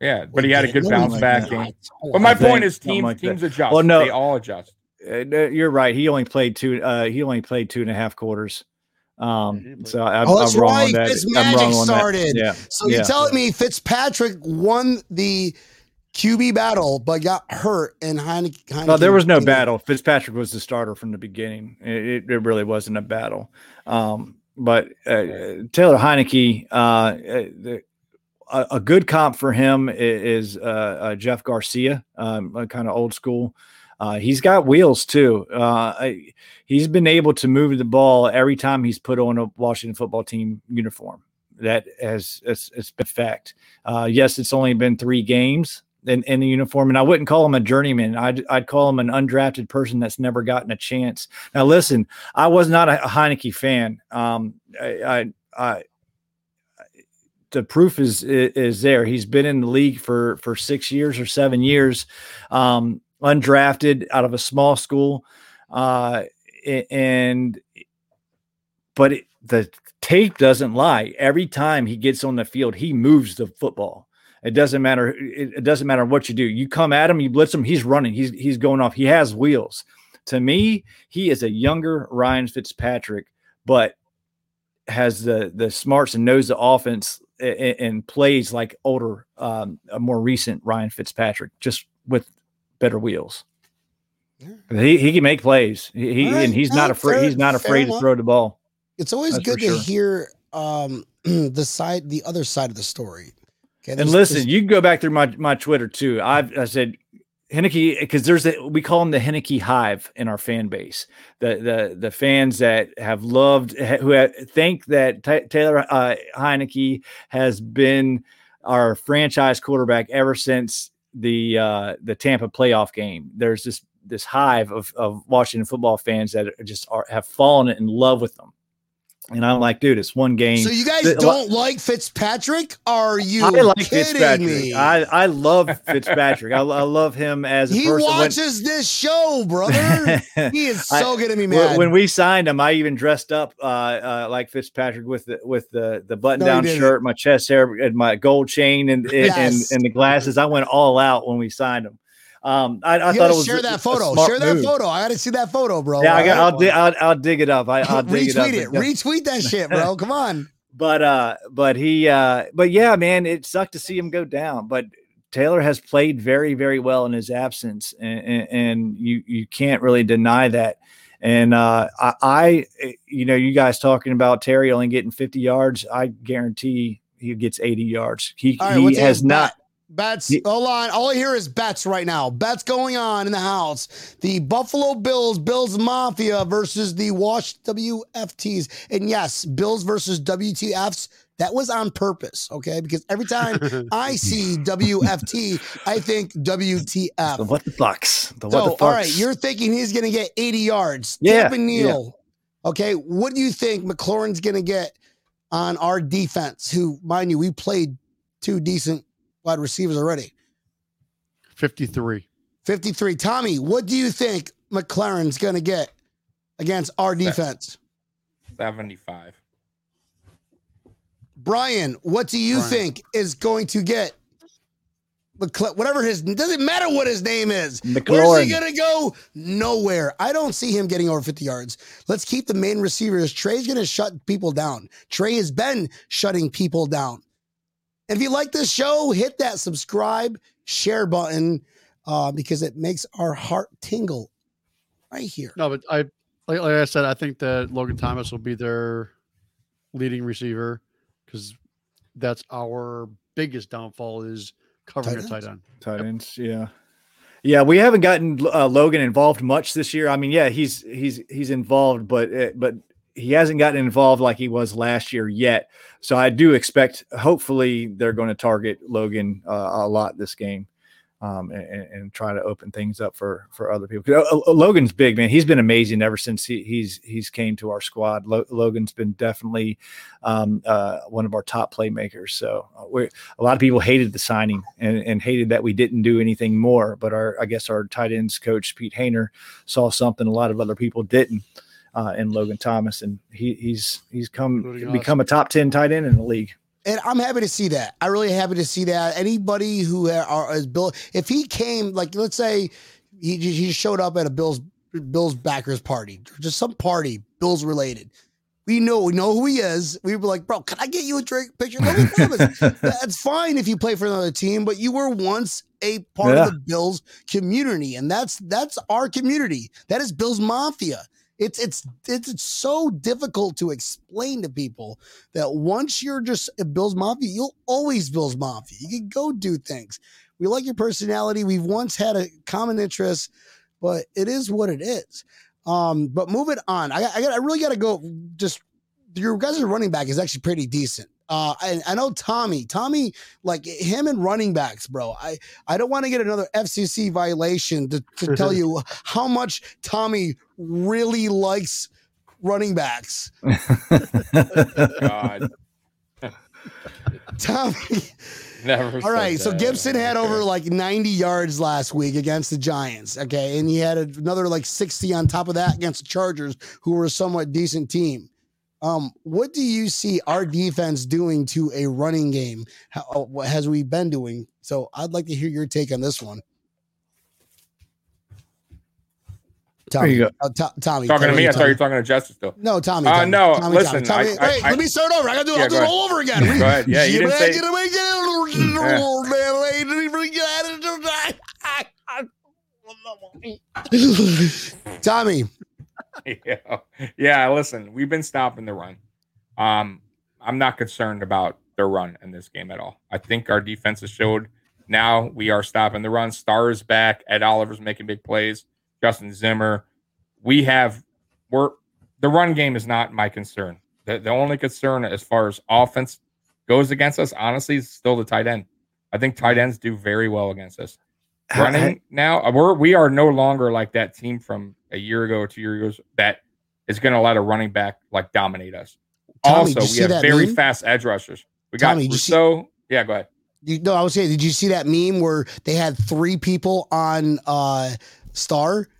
yeah, but he had a good bounce back that. game. But my think point is, something teams like that. teams adjust. Well, no. they all adjust. Uh, no, you're right. He only played two. Uh, he only played two and a half quarters. Um, so I, Oh, that's I'm wrong right. on that. Fitz I'm wrong on that. Yeah. So you're yeah. telling me Fitzpatrick won the QB battle, but got hurt in Heineken? Heineken No, there was no team. battle. Fitzpatrick was the starter from the beginning. It, it, it really wasn't a battle. Um, but uh, Taylor Heinicke, uh, uh, the, a, a good comp for him is uh, uh, Jeff Garcia, um, kind of old school. Uh, he's got wheels too. Uh, he's been able to move the ball every time he's put on a Washington football team uniform. That has it's, it's been fact. Uh, yes, it's only been three games in, in the uniform, and I wouldn't call him a journeyman. I'd, I'd call him an undrafted person that's never gotten a chance. Now, listen, I was not a, Heinicke fan. Um, I, I, I the proof is, is is there. He's been in the league for for six years or seven years, um, undrafted out of a small school, uh, and but it, the tape doesn't lie. Every time he gets on the field, he moves the football. It doesn't matter. It, doesn't matter what you do. You come at him, you blitz him. He's running. He's he's going off. He has wheels. To me, he is a younger Ryan Fitzpatrick, but has the the smarts and knows the offense and, and plays like older, um, a more recent Ryan Fitzpatrick, just with better wheels. He he can make plays. He, he- right. and he's No, not afraid. he's not afraid to throw the ball. It's always That's good to sure. hear um, [CLEARS THROAT] the side, the other side of the story. Okay, And listen, you can go back through my my Twitter too. I've I said Heinicke because there's a, we call him the Heinicke hive in our fan base. The the the fans that have loved who have, think that Ta Taylor uh, Heinicke has been our franchise quarterback ever since the uh, the Tampa playoff game. There's this this hive of of Washington football fans that just are have fallen in love with them. And I'm like, dude, it's one game. so you guys the- don't like Fitzpatrick? Are you I like kidding Fitzpatrick. me? I, I love Fitzpatrick. I, I love him as a he person. When- watches this show, brother. [LAUGHS] he is I- so getting me when, mad. when we signed him, I even dressed up uh, uh, like Fitzpatrick with the with the the button down didn't. shirt, my chest hair, and my gold chain, and and, Yes. and and the glasses. I went all out when we signed him. Um, I, I thought it was share that photo. Share that move. photo. I got to see that photo, bro. Yeah, I got, I'll, di- I'll I'll dig it up. I, [LAUGHS] I'll dig retweet it it. up. Retweet that shit, bro. [LAUGHS] Come on. but uh but he uh but yeah man it sucked to see him go down but taylor has played very very well in his absence and, and, and you you can't really deny that and uh I, I you know you guys talking about terry only getting 50 yards i guarantee he gets 80 yards he, right, he has not? Bets. He- hold on. All I hear is bets right now. Bets going on in the house. The Buffalo Bills, Bills Mafia versus the Wash WFTs. And yes, Bills versus WTFs. That was on purpose, okay? Because every time [LAUGHS] I see WFT, I think WTF. the WTF. what the fucks the what So, the fucks all right, you're thinking he's going to get 80 yards. Yeah, Tampa Neal. Okay, what do you think McLaurin's going to get on our defense? Who, mind you, we played two decent wide receivers already. 53. 53. Tommy, what do you think McLaurin's going to get against our defense? 75. Brian, what do you Brian. think is going to get McCle- whatever his doesn't matter what his name is. Where's he gonna go? Nowhere. I don't see him getting over 50 yards. Let's keep the main receivers. Trey's gonna shut people down. Trey has been shutting people down. And if you like this show, hit that subscribe, share button, uh, because it makes our heart tingle right here. No, but I like, like I said, I think that Logan Thomas will be their leading receiver because that's our biggest downfall is covering Tight a tight end. Tight ends, yeah, yeah. We haven't gotten uh, Logan involved much this year. I mean, yeah, he's he's he's involved, but uh, but he hasn't gotten involved like he was last year yet. So I do expect, hopefully, they're going to target Logan uh, a lot this game um, and, and, try to open things up for for other people. Uh, uh, Logan's big man. He's been amazing ever since he, he's he's came to our squad. Lo, Logan's been definitely um, uh, one of our top playmakers. So uh, a lot of people hated the signing and, and hated that we didn't do anything more. But our I guess our tight ends coach Pete Hoener saw something a lot of other people didn't. Uh, in Logan Thomas, and he, he's he's come become a top ten tight end in the league and I'm happy to see that. I really happy to see that. Anybody who are, is Bill, if he came, like let's say he he showed up at a Bills Bills backers party, just some party Bills related. We know we know who he is. We were like, bro, can I get you a drink picture? [LAUGHS] That's fine if you play for another team, but you were once a part yeah. of the Bills community, and that's that's our community. That is Bills Mafia. It's it's it's so difficult to explain to people that once you're just Bills Mafia, you'll always Bills Mafia. You can go do things. We like your personality. We've once had a common interest, but it is what it is. Um, but moving on, I, I, I really got to go. Just your guys' running back is actually pretty decent. Uh, I, I know Tommy, Tommy, like him and running backs, bro. I, I don't want to get another FCC violation to, to [LAUGHS] tell you how much Tommy really likes running backs. God. Tommy. [LAUGHS] Never. All right. So Gibson had over like 90 yards last week against the Giants. Okay. And he had another like 60 on top of that against the Chargers, who were a somewhat decent team. Um, what do you see our defense doing to a running game? How, uh, what has we been doing? So I'd like to hear your take on this one. Tommy, you go. Uh, to, Tommy, talking to me. I thought you were talking to Justice still. No, Tommy. Uh, no, Tommy, listen. Tommy, I, Tommy. I, let me start over. I got to do, yeah, I'll do it all over again. go ahead. Yeah, you [LAUGHS] didn't say. Tommy, [LAUGHS] yeah. yeah, listen, we've been stopping the run. Um, I'm not concerned about the run in this game at all. I think our defense has showed now we are stopping the run. Stars back. Ed Oliver's making big plays. Justin Zimmer. We have we're the run game is not my concern. The, the only concern as far as offense goes against us, honestly, is still the tight end. I think tight ends do very well against us. Running now, uh, we're we are no longer like that team from a year ago or two years ago that is going to let a running back like dominate us. Tommy, also, we have very meme? fast edge rushers. We got Tommy, Rousseau. See, yeah, go ahead. You, no, I was saying, did you see that meme where they had three people on uh Star? [LAUGHS]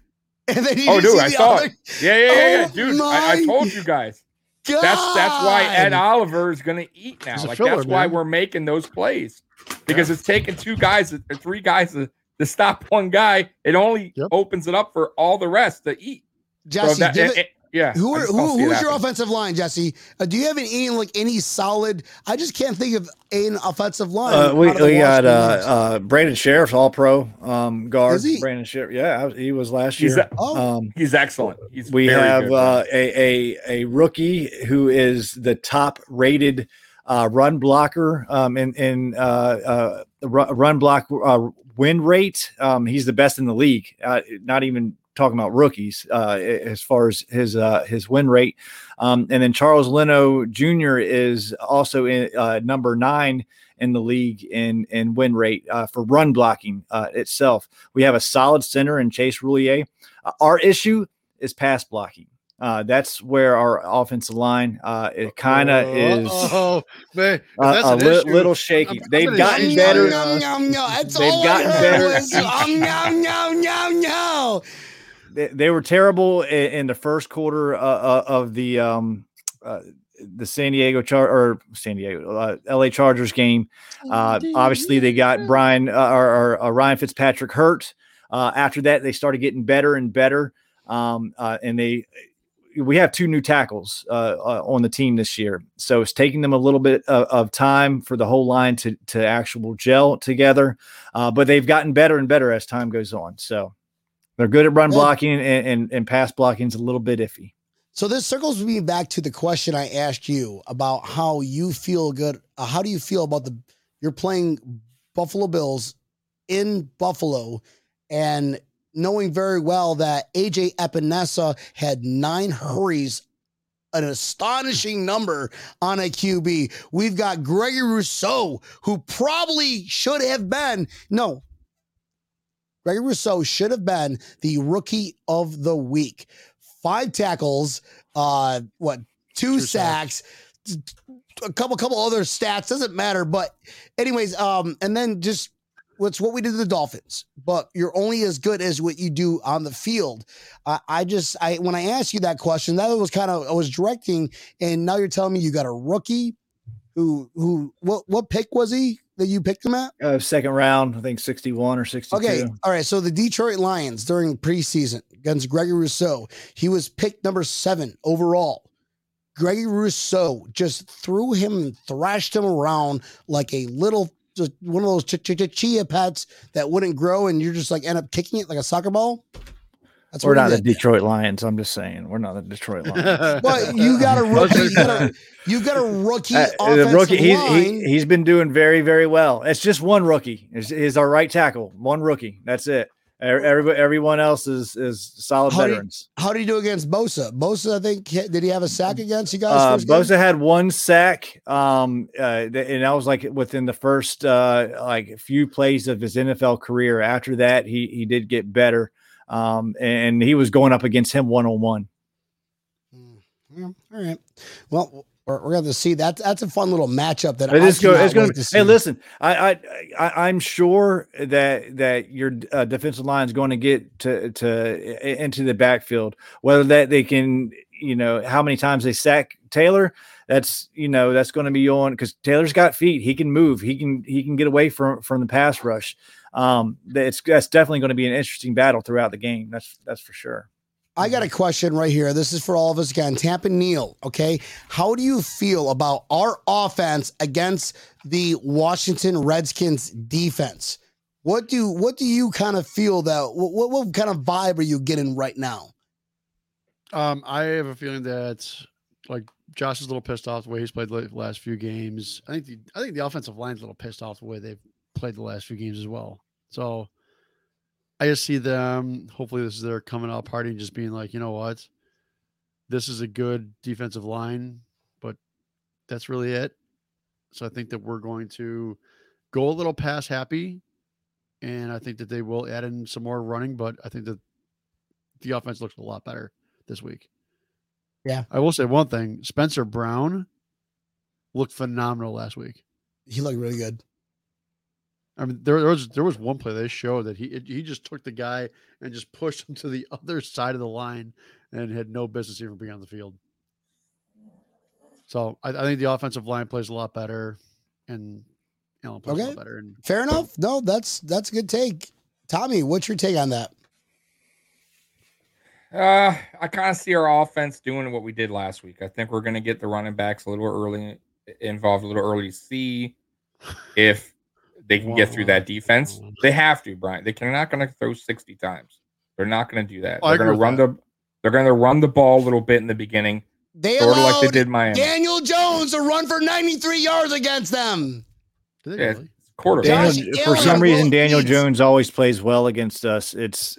And then oh, dude, I saw other? it. Yeah, yeah, yeah, yeah. Oh, dude. I, I, told you guys. God. That's that's why Ed Oliver is going to eat now. Like filler, that's man. why we're making those plays because yeah. it's taking two guys, uh, three guys to to stop [LAUGHS] one guy, it only yep. opens it up for all the rest to eat. Jesse, so that, it, it, yeah. Who are who, who's your offensive line, Jesse? Uh, do you have any like any solid? I just can't think of an offensive line. Uh, we we got uh, uh, Brandon Scherff, All Pro um, guard. Brandon Scherff, yeah, he was last year. He's, oh. um, he's excellent. He's we have good, uh, a, a a rookie who is the top rated uh, run blocker um, in in uh, uh, run block uh, win rate, um, he's the best in the league. Uh, not even talking about rookies uh, as far as his uh, his win rate. Um, and then Charles Leno Jr. is also in uh, number nine in the league in in win rate uh, for run blocking uh, itself. We have a solid center in Chase Roullier. our issue is pass blocking. Uh, that's where our offensive line uh, it kind of oh, is oh, man, uh, a li- little shaky. They've gotten better. They've gotten better. No, no, no, They, they were terrible in, in the first quarter uh, uh, of the um, uh, the San Diego Char or San Diego LA Chargers game. obviously, they got Brian or, or Ryan Fitzpatrick hurt. after that, they started getting better and better. Um, and they we have two new tackles uh, uh, on the team this year, so it's taking them a little bit of, of time for the whole line to to actual gel together. Uh, but they've gotten better and better as time goes on. So they're good at run blocking, and, and, and pass blocking is a little bit iffy. So this circles me back to the question I asked you about how you feel good. Uh, how do you feel about the you're playing Buffalo Bills in Buffalo, and knowing very well that AJ Epenesa had nine hurries an astonishing number on a QB. We've got Gregory Rousseau, who probably should have been, no, Gregory Rousseau should have been the rookie of the week. Five tackles, uh, what, two, Two sacks, a couple couple other stats, doesn't matter. But anyways, um, and then just what's what we did to the Dolphins, but you're only as good as what you do on the field. I, I just I when I asked you that question, that was kind of I was directing, and now you're telling me you got a rookie who who what what pick was he that you picked him at? Uh, second round, I think 61 or 62. Okay, all right. So the Detroit Lions during preseason against Gregory Rousseau, he was picked number seven overall. Gregory Rousseau just threw him and thrashed him around like a little, just one of those ch- ch- ch- chia pets that wouldn't grow, and you're just like end up kicking it like a soccer ball. That's We're what he not the. Detroit Lions. I'm just saying. We're not the Detroit Lions. [LAUGHS] But you got a rookie. You got a, you got a rookie. Uh, the offensive rookie, he's, line. he, he's been doing very, very well. It's just one rookie. Is is our right tackle? One rookie. That's it. Everybody, everyone else is is solid How do you- veterans. How did he do against Bosa? Bosa, I think, did he have a sack against you guys? Uh, first game? Bosa had one sack, um, uh, and that was like within the first uh, like few plays of his NFL career. After that, he he did get better, um, and he was going up against him one on one. All right. Well, we're, we're going to see that. That's a fun little matchup that It I is go, it's gonna, to see. Hey, listen, I, I, I, I'm sure that that your uh, defensive line is going to get to to into the backfield. Whether that they can, you know, how many times they sack Taylor, that's you know that's going to be on because Taylor's got feet. He can move. He can he can get away from from the pass rush. Um, that's that's definitely going to be an interesting battle throughout the game. That's that's for sure. I got a question right here. This is for all of us again. Tampa Neal, okay? How do you feel about our offense against the Washington Redskins defense? What do what do you kind of feel that what, what, what kind of vibe are you getting right now? Um, I have a feeling that like Josh is a little pissed off the way he's played the last few games. I think the I think the offensive line's a little pissed off the way they've played the last few games as well. So I just see them. Hopefully, this is their coming out party and just being like, you know what, this is a good defensive line, but that's really it. So I think that we're going to go a little pass happy, and I think that they will add in some more running. But I think that the offense looks a lot better this week. Yeah. I will say one thing: Spencer Brown looked phenomenal last week. He looked really good. I mean, there, there was there was one play they showed that he it- he just took the guy and just [LAUGHS] pushed him to the other side of the line and had no business even being on the field. So I, I think the offensive line plays a lot better, and Allen plays a lot better. And Fair enough. No, that's that's a good take. Tommy, what's your take on that? Uh, I kind of see our offense doing what we did last week. I think we're going to get the running backs a little early involved, a little early to see if they can get through that defense. They have to, Brian. They can not going to throw sixty times. They're not going to do that. Oh, They're going to run with the. They're going to run the ball a little bit in the beginning, They sort of like allowed they did Miami. Daniel Jones to run for 93 yards against them. did they Yeah, really? Quarterback. Daniel, for some had reason, both Daniel. Jones always plays well against us. It's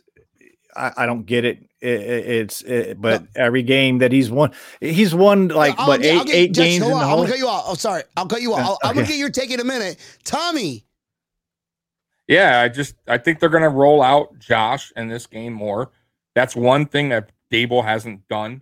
I, I don't get it. It- it- it's it, but every game that he's won, he's won like I'll what eight get- eight just games in hold the on, I'm gonna cut you off. Oh, sorry. I'll cut you off. Uh, I'll- I'm gonna get your take in a minute. Tommy, Yeah, I just I think they're going to roll out Josh in this game more. That's one thing that Daboll hasn't done.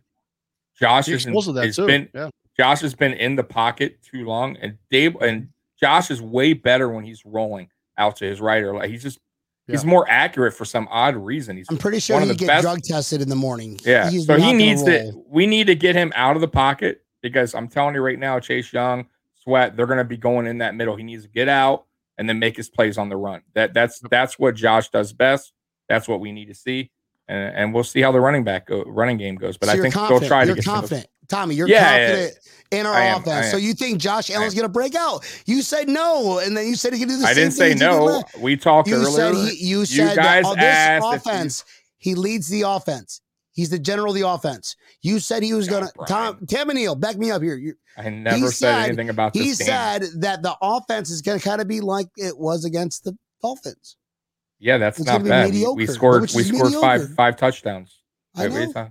Josh He has explosive that has too. been yeah. Josh has been in the pocket too long, and Daboll and Josh is way better when he's rolling out to his right or like he's just he's more accurate for some odd reason. He's I'm pretty sure one of he the get best- drug tested in the morning. yeah, He's so he gonna needs to. We need to get him out of the pocket because I'm telling you right now, Chase Young, Sweat, they're going to be going in that middle. He needs to get out and then make his plays on the run. That that's that's what Josh does best. That's what we need to see, and, and we'll see how the running back go, running game goes. But So I you're think they'll try to you're get to the- confident. Tommy, you're Yeah, yeah, confident in our am, offense. So you think Josh Allen's gonna break out? You said no, and then you said he could do the I same thing. I didn't say thing he did no. We talked You earlier. said he, you said guys that on this asked if offense, he leads the offense. He's the general of the offense. You said he was gonna Brian. Tom Tampa Neal, back me up here. You, I never said, said- anything about this he game. said that the offense is gonna kind of be like it was against the Dolphins. yeah, that's it's not bad. We- mediocre, We scored. We scored five mediocre. five touchdowns. I know. uh,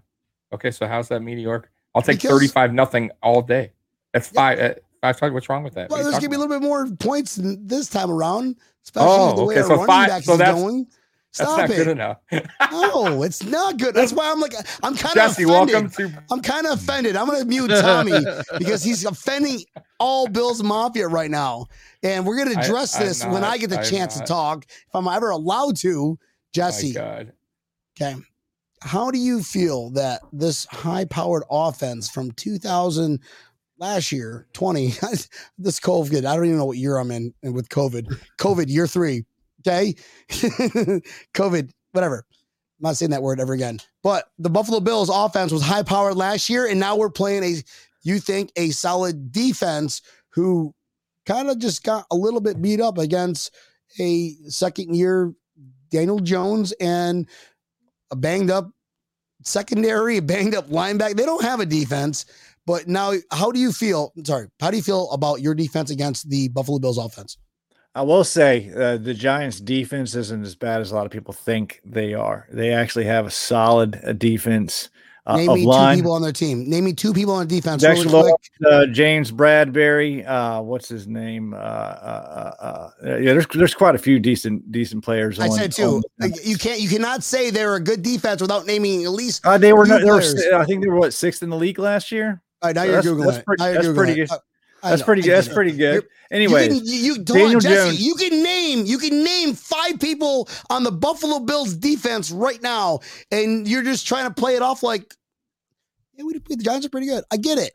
Okay, so how's that mediocre? I'll take Because- 35 nothing all day. That's five. Uh, five. Talk. What's wrong with that? Well, What are you there's gonna be a little bit more points this time around, especially Oh, the way okay, our so running five- backs so is going. About? That's Stop not it. good enough. [LAUGHS] No, it's not good. That's why I'm like, I'm kind of Jesse, offended. welcome to. I'm kind of offended. I'm gonna mute Tommy because he's offending all Bills Mafia right now, and we're gonna address I'm this when. I get the I'm chance to talk, if I'm ever allowed to. My Jesse, God. okay, how do you feel that this high-powered offense from 2000 last year, 20, [LAUGHS] this COVID, I don't even know what year I'm in, and with COVID, COVID year three, okay, [LAUGHS] COVID, whatever. I'm not saying that word ever again. But the Buffalo Bills offense was high powered last year, and now we're playing a, you think, a solid defense who kind of just got a little bit beat up against a second year Daniel Jones and a banged up secondary, a banged up linebacker. They don't have a defense. But now, how do you feel? Sorry, how do you feel about your defense against the Buffalo Bills offense? I will say uh, the Giants' defense isn't as bad as a lot of people think they are. They actually have a solid uh, defense uh, Name of me two people on their team. Name me two people on defense. Really. Lawrence, uh, James Bradberry, uh, what's his name? Uh, uh, uh, yeah, there's there's quite a few decent decent players. I on- said Like, you can't. You cannot say they're a good defense without naming at least. Uh, they were, no, they were. I think they were what sixth in the league last year. All right, now So you're googling that's it. pretty- Now you're that's Googling pretty it. good. I That's pretty good. That's pretty good. Anyway, you can, you, you, Daniel Jesse, Jones. you can name you can name five people on the Buffalo Bills defense right now, and you're just trying to play it off like, yeah, we the Giants are pretty good. I get it.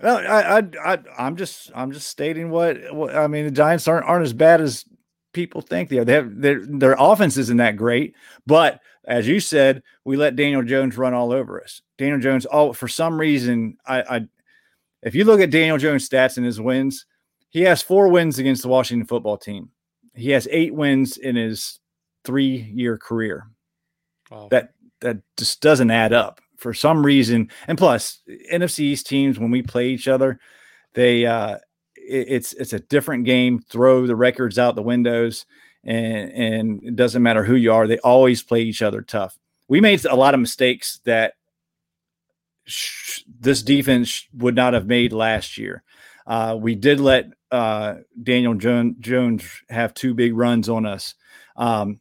No, I, I, I, I'm just, I'm just stating what, what I mean. The Giants aren't aren't as bad as people think they are. They have their their offense isn't that great, but as you said, we let Daniel Jones run all over us. Daniel Jones, all for some reason, I, I, if you look at Daniel Jones' stats and his wins, he has four wins against the Washington football team. He has eight wins in his three year career. Wow. That that just doesn't add up for some reason. And plus, NFC East teams when we play each other, they uh it- it's it's a different game. Throw the records out the windows, and and it doesn't matter who you are. They always play each other tough. We made a lot of mistakes that this defense would not have made last year. Uh, we did let uh, Daniel jo- Jones have two big runs on us. Um,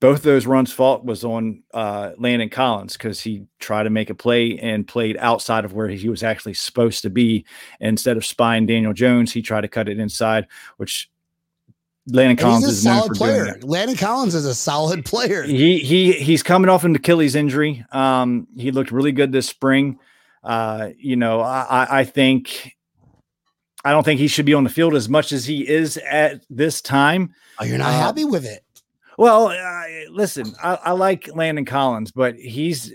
both those runs' fault was on uh, Landon Collins because he tried to make a play and played outside of where he was actually supposed to be. Instead of spying Daniel Jones, he tried to cut it inside, which Landon Collins a is known solid player. Landon Collins is a solid player. He he he's coming off an Achilles injury. Um, he looked really good this spring. Uh, you know, I, I- I think I don't think he should be on the field as much as he is at this time. Oh, you're not Uh, happy with it. Well, uh, listen, I, I like Landon Collins, but he's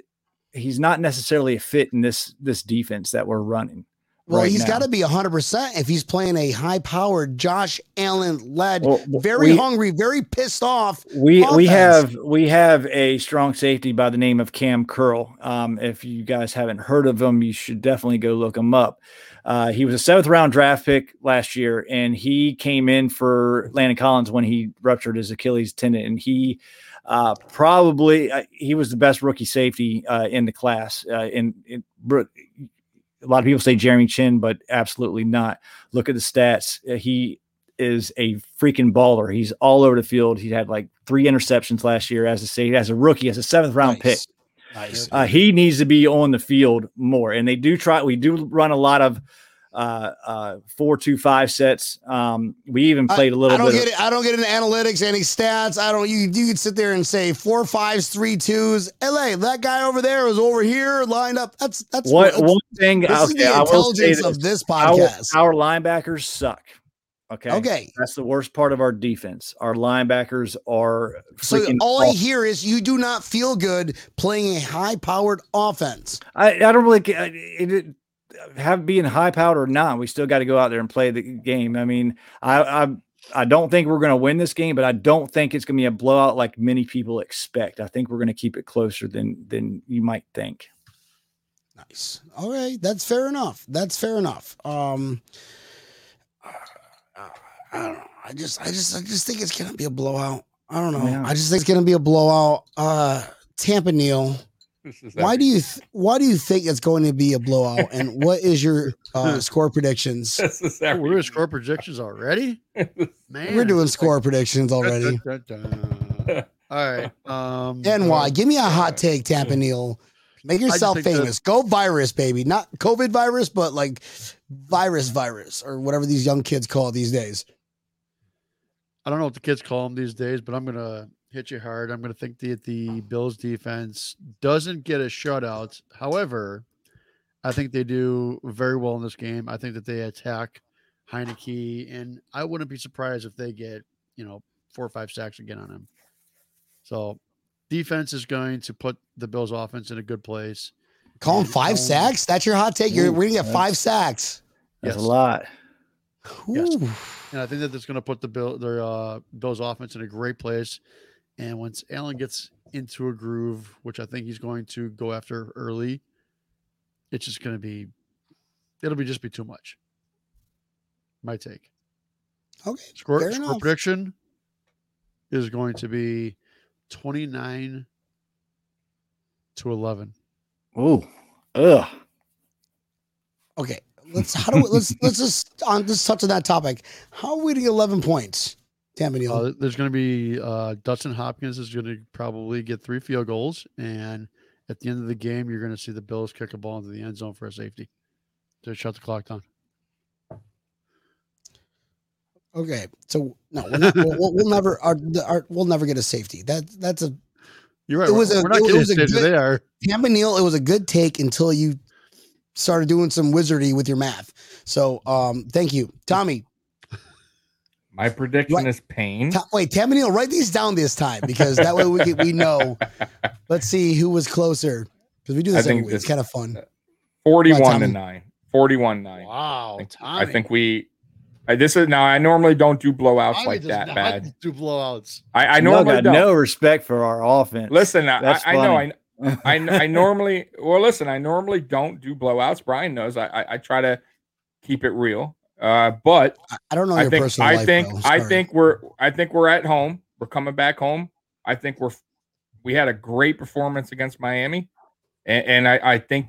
he's not necessarily a fit in this this defense that we're running. Well, right he's now. got to be 100% if he's playing a high powered Josh Allen led, Well, very we- hungry, very pissed off. We we have we have a strong safety by the name of Cam Curl. Um, if you guys haven't heard of him, you should definitely go look him up. Uh, he was a seventh round draft pick last year, and he came in for Landon Collins when he ruptured his Achilles tendon, and he uh, probably uh, he was the best rookie safety uh, in the class. Uh, in, in bro- a lot of people say Jeremy Chinn, but absolutely not. Look at the stats. Uh, he is a freaking baller. He's all over the field. He had like three interceptions last year as a safety, as a rookie, as a seventh round pick. Nice. Nice. Uh, he needs to be on the field more. And they do try, we do run a lot of uh, uh, four, two, five sets. Um, we even played a little I don't bit. get of- it. I don't get into analytics, any stats. I don't. You you could sit there and say four fives, three twos. La, that guy over there is over here lined up. That's that's What that's- one thing? This is the intelligence this. of this podcast. our linebackers suck. Okay. Okay. That's the worst part of our defense. Our linebackers are So all I hear is you do not feel good playing a high-powered offense. I, I don't really it, it, have being high powered or not. We still got to go out there and play the game. I mean, I I, I don't think we're going to win this game, but I don't think it's going to be a blowout like many people expect. I think we're going to keep it closer than than you might think. Nice. All right, that's fair enough. That's fair enough. Um, uh, I don't know. I just, I just, I just think it's gonna be a blowout. I don't know. Yeah. I just think it's gonna be a blowout. Uh, Tampa Neal, Why do you th- why do you think it's going to be a blowout? And what is your [LAUGHS] uh, score predictions? [LAUGHS] Oh, we're doing score predictions already, [LAUGHS] man. We're doing score predictions already. All right. Um, And why? Give me a hot take, Tampa Neal. Make yourself think that- famous. Go virus, baby. Not COVID virus, but like virus virus or whatever these young kids call it these days. I don't know what the kids call them these days, but I'm gonna hit you hard. I'm gonna think that the Bills defense doesn't get a shutout. However, I think they do very well in this game. I think that they attack Heinicke, and I wouldn't be surprised if they get you know four or five sacks again on him. So defense is going to put the Bills offense in a good place. Call them five um, sacks. That's your hot take. You're, Ooh, we're gonna get five sacks. That's Yes. a lot. Yes. Ooh. And I think that that's going to put the Bill their uh, Bills offense in a great place. And once Allen gets into a groove, which I think he's going to go after early, it's just going to be it'll be just be too much. My take. Okay. Score, Fair score prediction is going to be 29 to 11. Oh, ugh. Okay. Let's how do we, let's [LAUGHS] let's just on let's touch on that topic. How are we to get eleven points, Tampa Neal? Uh, there's going to be uh, Dustin Hopkins is going to probably get three field goals, and at the end of the game, you're going to see the Bills kick a ball into the end zone for a safety to shut the clock down. Okay, so no, we're not, we'll, we'll, never our, our, we'll never get a safety. That that's a You're right. It was we're, a- we're not it getting was a good- They are. Neal. It was a good take until you started doing some wizardy with your math. So, um, thank you, Tommy. My prediction is pain. Ta- wait, Tampa Neal, write these down this time because that way we can, we know. [LAUGHS] Let's see who was closer because we do I this every think week. It's kind of fun. Uh, 41 to Tommy. 9. 41 9. Wow, I think, Tommy. I think we. I, this is now. I normally don't do blowouts Tommy like that bad. Do blowouts. I, I I normally got don't. no respect for our offense. Listen, I, That's I I know. I. [LAUGHS] I I [LAUGHS] normally well listen. I normally don't do blowouts. Brian knows. I I, I try to keep it real. Uh, but I, don't know I your think I life. think. I think we're I think we're at home. We're coming back home. I think we're we had a great performance against Miami, and, and I I think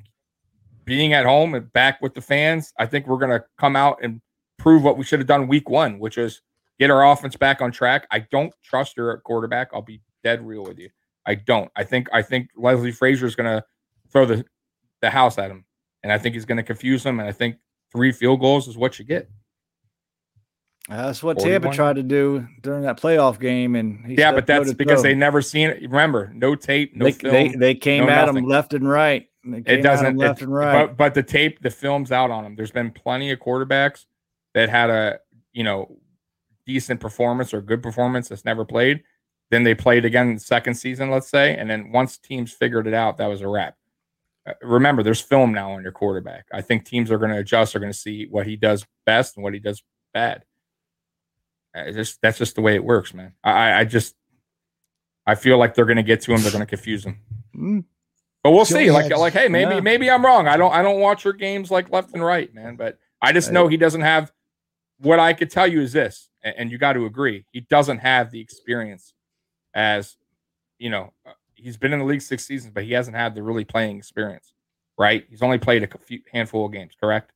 being at home and back with the fans, I think we're gonna come out and prove what we should have done week one, which is get our offense back on track. I don't trust her at quarterback. I'll be dead real with you. I don't. I think I think Leslie Frazier is gonna throw the the house at him, and I think he's gonna confuse him. And I think three field goals is what you get. That's what Tampa tried to do during that playoff game, and he yeah, but that's because they never seen it. Remember, no tape, no they, film. they they came no at him nothing. left and right. It doesn't. left it- and right. But but the tape, the film's out on them. There's been plenty of quarterbacks that had a you know decent performance or good performance that's never played. Then they played again the second season, let's say, and then once teams figured it out, that was a wrap. Uh, remember, there's film now on your quarterback. I think teams are going to adjust. They're going to see what he does best and what he does bad. Uh, just that's just the way it works, man. I I- just I feel like they're going to get to him. They're going to confuse him. Mm. But we'll see. Like, like, hey, maybe, Yeah. maybe I'm wrong. I don't, I don't watch your games like left and right, man. But I just know he doesn't have. What I could tell you is this, and you got to agree, he doesn't have the experience as, you know, he's been in the league six seasons, but he hasn't had the really playing experience, right? He's only played a few handful of games, correct?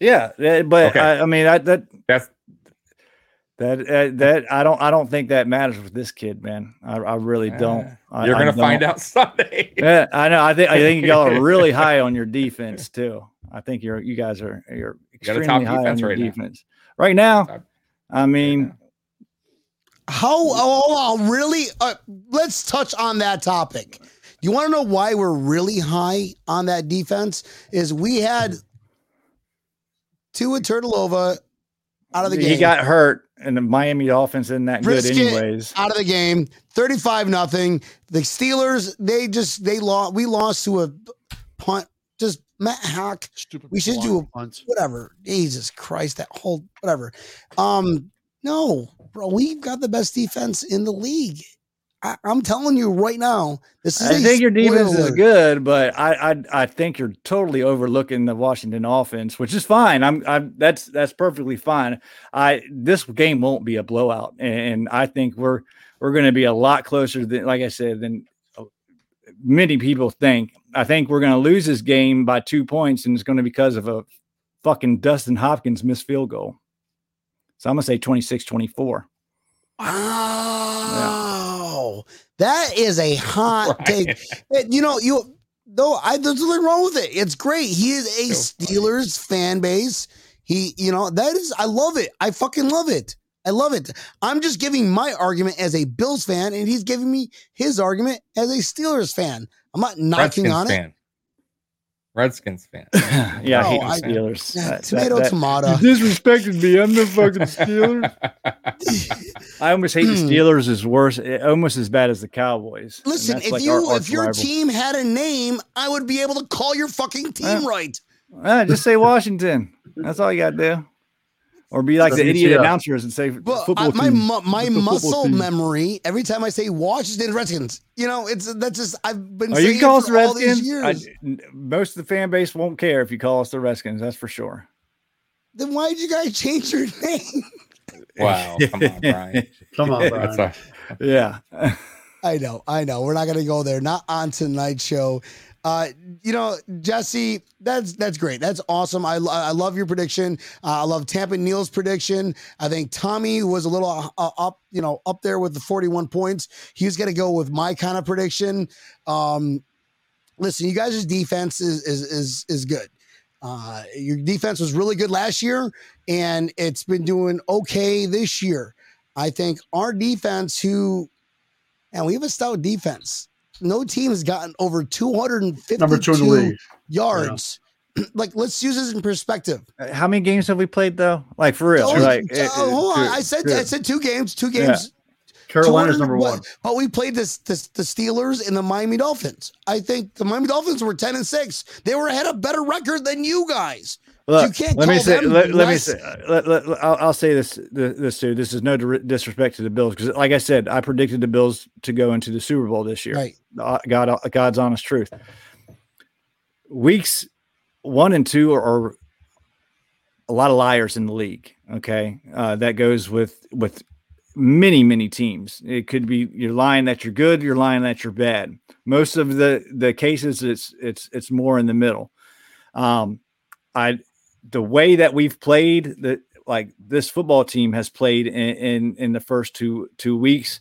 Yeah, but Okay. I, I mean I, that That's that uh, that I don't I don't think that matters with this kid, man. I, I really don't. Uh, I, you're I gonna find don't. out [LAUGHS] Sunday. Yeah, I know. I think I think y'all are really high on your defense [LAUGHS] too. I think you're you guys are you're extremely top high on your right now. defense right now. I mean, How? Oh, oh, really? Uh, let's touch on that topic. You want to know why we're really high on that defense? Is we had Tua Tagovailoa out of the game. he got hurt, and the Miami offense isn't that Brisket good, anyways. out of the game, thirty-five nothing. The Steelers, they just they lost. We lost to a punt. Just Matt Haack, Stupid. We should do a- punt. whatever. Jesus Christ, that whole whatever. Um, no, bro, we've got the best defense in the league. I, I'm telling you right now, this is. I think your defense is good, but I, I I think you're totally overlooking the Washington offense, which is fine. I'm I'm that's that's perfectly fine. I this game won't be a blowout, and I think we're we're going to be a lot closer than like I said than uh, many people think. I think we're going to lose this game by two points, and it's going to be because of a fucking Dustin Hopkins missed field goal. So I'm going to say 26 24. Wow. That is a [LAUGHS] hot Right. take. You know, you though I there's nothing wrong with it. It's great. He is a So funny. Steelers fan base. He, you know, that is I love it. I fucking love it. I love it. I'm just giving my argument as a Bills fan, and he's giving me his argument as a Steelers fan. I'm not knocking Redskins on it. Fan. Redskins fan. [LAUGHS] yeah, I hate No, the I- Steelers. Yeah, That- tomato, that- that- tomato. You disrespected me. I'm the fucking Steelers. [LAUGHS] I almost hate the Hmm. Steelers is worse, eh, almost as bad as the Cowboys. Listen, if like you our if your rival. team had a name, I would be able to call your fucking team Yeah. right. Just say Washington. That's all you got to do. Or be like the idiot WTF. announcers and say But football I, my team. mu- my The muscle team. memory every time I say Washington Redskins, you know, it's that's just I've been Oh, saying you call us the all these Redskins. years. Most of the fan base won't care if you call us the Redskins. That's for sure. then why did you guys change your name? [LAUGHS] wow. Come on, Brian. [LAUGHS] Come on, Brian. Yeah. I know, I know. We're not gonna go there. Not on tonight's show. Uh, you know, Jesse, that's that's great. That's awesome. I, I love your prediction. Uh, I love Tampa Neal's prediction. I think Tommy was a little uh, up, you know, up there with the 41 points. He's gonna go with my kind of prediction. Um, listen, you guys' defense is is is is good. Uh, your defense was really good last year, and it's been doing okay this year. I think our defense, who, and we have a stout defense. No team has gotten over 252 Number two in the league. yards. [CLEARS THROAT] like, let's use this in perspective. How many games have we played though? Like for real? Oh, like, uh, it- it- hold on. two- I said two. I said two games, two games. Carolina's 200 number one. But we played this, this the Steelers and the Miami Dolphins. I think the Miami Dolphins were 10 and 6. They were ahead of better record than you guys. Look, let me say. Let, let me say. Let, let, let- I'll, I'll say this. This, this too. This is no disrespect to the Bills because, like I said, I predicted the Bills to go into the Super Bowl this year. Right. Uh, God, God's honest truth. Weeks one and two are, are a lot of liars in the league. Okay, uh, that goes with with many many teams. It could be you're lying that you're good, you're lying that you're bad. Most of the the cases, it's it's it's more in the middle. Um, I the way that we've played that like this football team has played in, in in the first two two weeks,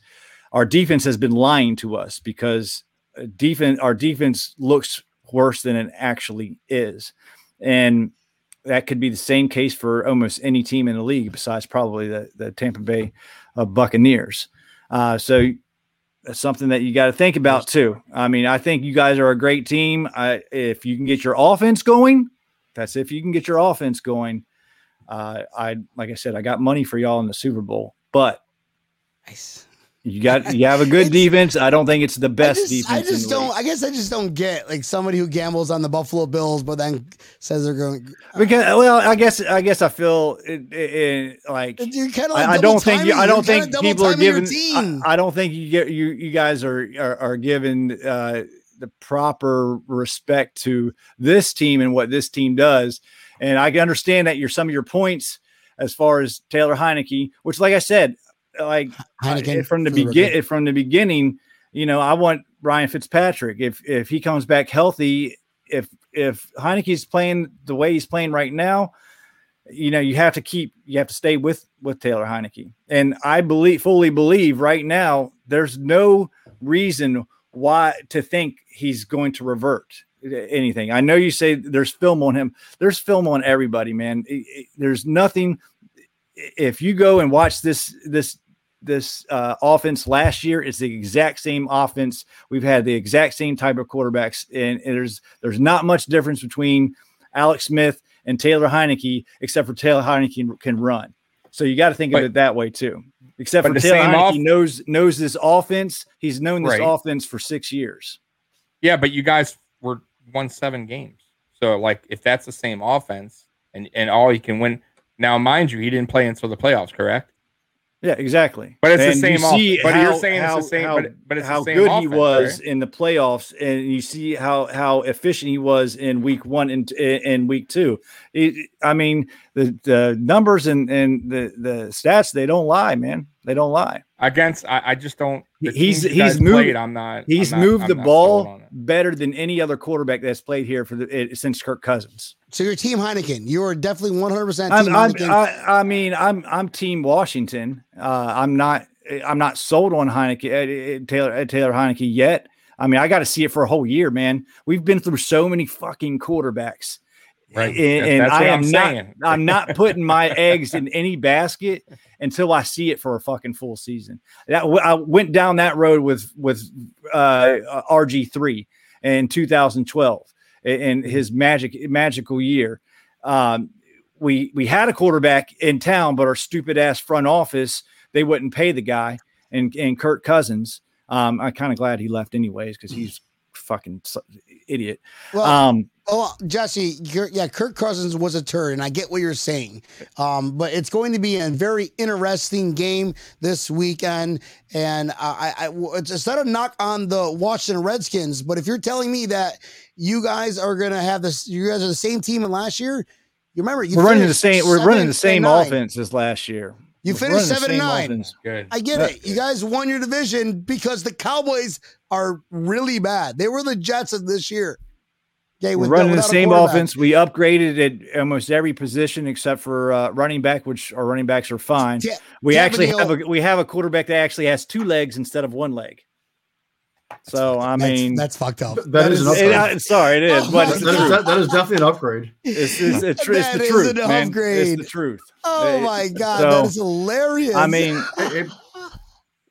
our defense has been lying to us because uh, defense our defense looks worse than it actually is, and that could be the same case for almost any team in the league besides probably the the Tampa Bay uh, Buccaneers. Uh, so that's something that you got to think about too. I mean, I think you guys are a great team. I, if you can get your offense going, that's if you can get your offense going. Uh, I like I said, I got money for y'all in the Super Bowl, but Nice. you got you have a [LAUGHS] good defense. I don't think it's the best I just, defense. I just don't. league. I guess I just don't get like somebody who gambles on the Buffalo Bills, but then says they're going. because well, I guess I guess I feel it, it, it, like of. I, Like I don't think you, I don't think people are giving. I, I don't think you get you you guys are are, are given uh, the proper respect to this team and what this team does. And I can understand that your some of your points as far as Taylor Heinicke, which, like I said, like Heineken uh, from the begin from the beginning, you know, I want Ryan Fitzpatrick. If if he comes back healthy, if if Heinicke's playing the way he's playing right now, you know, you have to keep you have to stay with with Taylor Heinicke. And I believe fully believe right now there's no reason why to think he's going to revert anything. I know you say there's film on him. There's film on everybody, man. There's nothing if you go and watch this this this uh, offense last year, it's the exact same offense. We've had the exact same type of quarterbacks, and, and there's there's not much difference between Alex Smith and Taylor Heinicke, except for Taylor Heinicke can, can run. So you got to think But- of it that way too. Except but for the Taylor same Heinicke off- knows knows this offense. He's known this Right. offense for six years. Yeah, but you guys were won seven games. So like if that's the same offense and, and all he can win now, mind you, he didn't play until the playoffs, correct? Yeah, exactly. But it's the same you but you're how- saying it's the how- same- how- but- but it's the how same good he was right? in the playoffs, and you see how how efficient he was in week one and in week two. It- I mean, the the numbers and and the the stats they don't lie, man. They don't lie. against. I, I just don't. He's- he's moved- played, I'm not. He's I'm not- moved I'm the ball better than any other quarterback that's played here for the it, since Kirk Cousins. So you're Team Heineken. You are definitely 100% I'm, Team I'm, Heineken. I, I mean, I'm I'm Team Washington. Uh, I'm not I'm not sold on Heineken uh, Taylor uh, Taylor Heinicke yet. I mean, I got to see it for a whole year, man. We've been through so many fucking quarterbacks. Right. And, and I am I'm not. saying. I'm not putting my eggs in any basket [LAUGHS] until I see it for a fucking full season. That I went down that road with with uh, RG three in 2012 in his magic magical year. Um, we we had a quarterback in town, but our stupid ass front office they wouldn't pay the guy and and Kirk Cousins. Um, I'm kind of glad he left anyways because he's fucking idiot. well, Um, Oh, Jesse, yeah, Kirk Cousins was a turd, and I get what you're saying. Um, but it's going to be a very interesting game this weekend. And I, I, it's, it's not a knock on the Washington Redskins, but if you're telling me that you guys are going to have this, you guys are the same team in last year. You remember you we're running the same. We're running the same offense as last year. You We're finished seven and nine. I get it. You guys won your division because the Cowboys are really bad. They were the Jets of this year. Okay, We're running the same offense. We upgraded at almost every position except for uh, running back, which our running backs are fine. Ta- We actually Tavernier- have a we have a quarterback that actually has two legs instead of one leg. So I mean, that's fucked up. that is an it- upgrade. uh, sorry, it is, Oh but my it's the that, is, truth. that, that is definitely an upgrade. It's, it's, it's, tr- it's That the is truth, an man. It's upgrade. the truth. Oh Uh, my god, so, that is hilarious. I mean, It-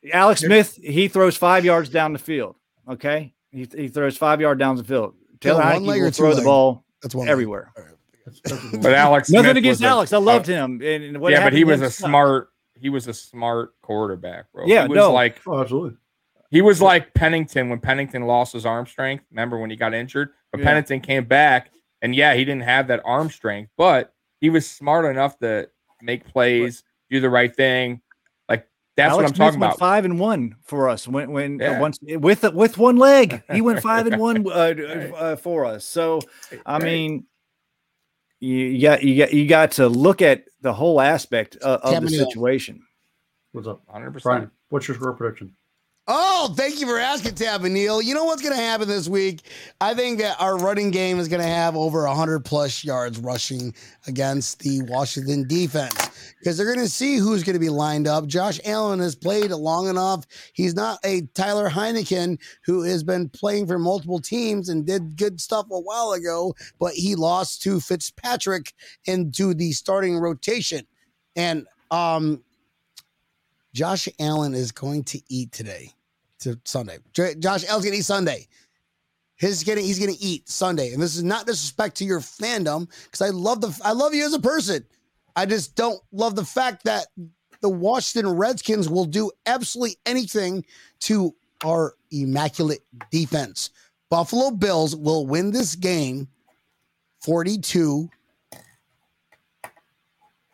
it- Alex Smith, he throws five yards down the field. Okay, he, he throws five yard down the field. Taylor one Heinicke leg or will two throw the ball that's one everywhere. that's- that's- [LAUGHS] But Alex, Nothing Smith against Alex. I loved him. And and what yeah, but he was a smart. He was a smart quarterback, bro. Yeah, he was no. like oh, absolutely. He was like Pennington when Pennington lost his arm strength. Remember when he got injured? But Yeah. Pennington came back, and yeah, he didn't have that arm strength, but he was smart enough to make plays, do the right thing. Like that's Alex what I'm Smith talking went about. Five and one for us when when uh, once with with one leg, he went five and one [LAUGHS] uh, uh, for us. So I mean, you, you got you got you got to look at the whole aspect of, of the situation. What's up, 100. Brian? percent What's your score prediction? Oh, thank you for asking, Tampa Neal. You know what's going to happen this week? I think that our running game is going to have over 100 plus yards rushing against the Washington defense because they're going to see who's going to be lined up. Josh Allen has played long enough. He's not a Tyler Heineken who has been playing for multiple teams and did good stuff a while ago, but he lost to Fitzpatrick into the starting rotation. And um, Josh Allen is going to eat today to Sunday. J- Josh Allen's gonna eat Sunday. His getting he's gonna eat Sunday, and this is not disrespect to your fandom because I love the I love you as a person. I just don't love the fact that the Washington Redskins will do absolutely anything to our immaculate defense. Buffalo Bills will win this game 42.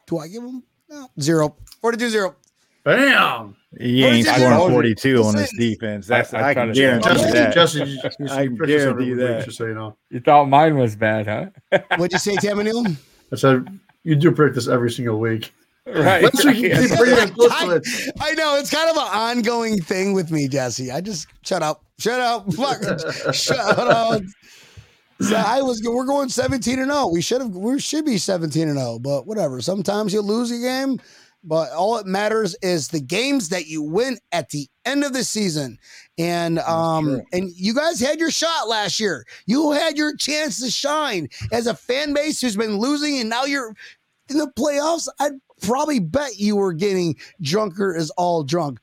Do I give them no, zero? 42 0. Bam! You What ain't scoring I told you. 42 on this defense. That's I- I, I can tried to say guarantee Jesse, that. Jesse, you, you, I practice every guarantee week, that. Just so you know, You thought mine was bad, huh? [LAUGHS] What'd you say, Tampa Neal? I said you do practice every single week. right. Week you Yeah. keep bringing it [LAUGHS] close to I. I know it's kind of an ongoing thing with me, Jesse. I just shut up, shut up, [LAUGHS] fuck, shut up. So I was we're going 17 and 0. We should have we should be 17 and 0, but whatever. Sometimes you lose a game, but all that matters is the games that you win at the end of the season. And um true. and you guys had your shot last year. You had your chance to shine as a fan base who's been losing and now you're in the playoffs. I'd probably bet you were getting drunker as all drunk.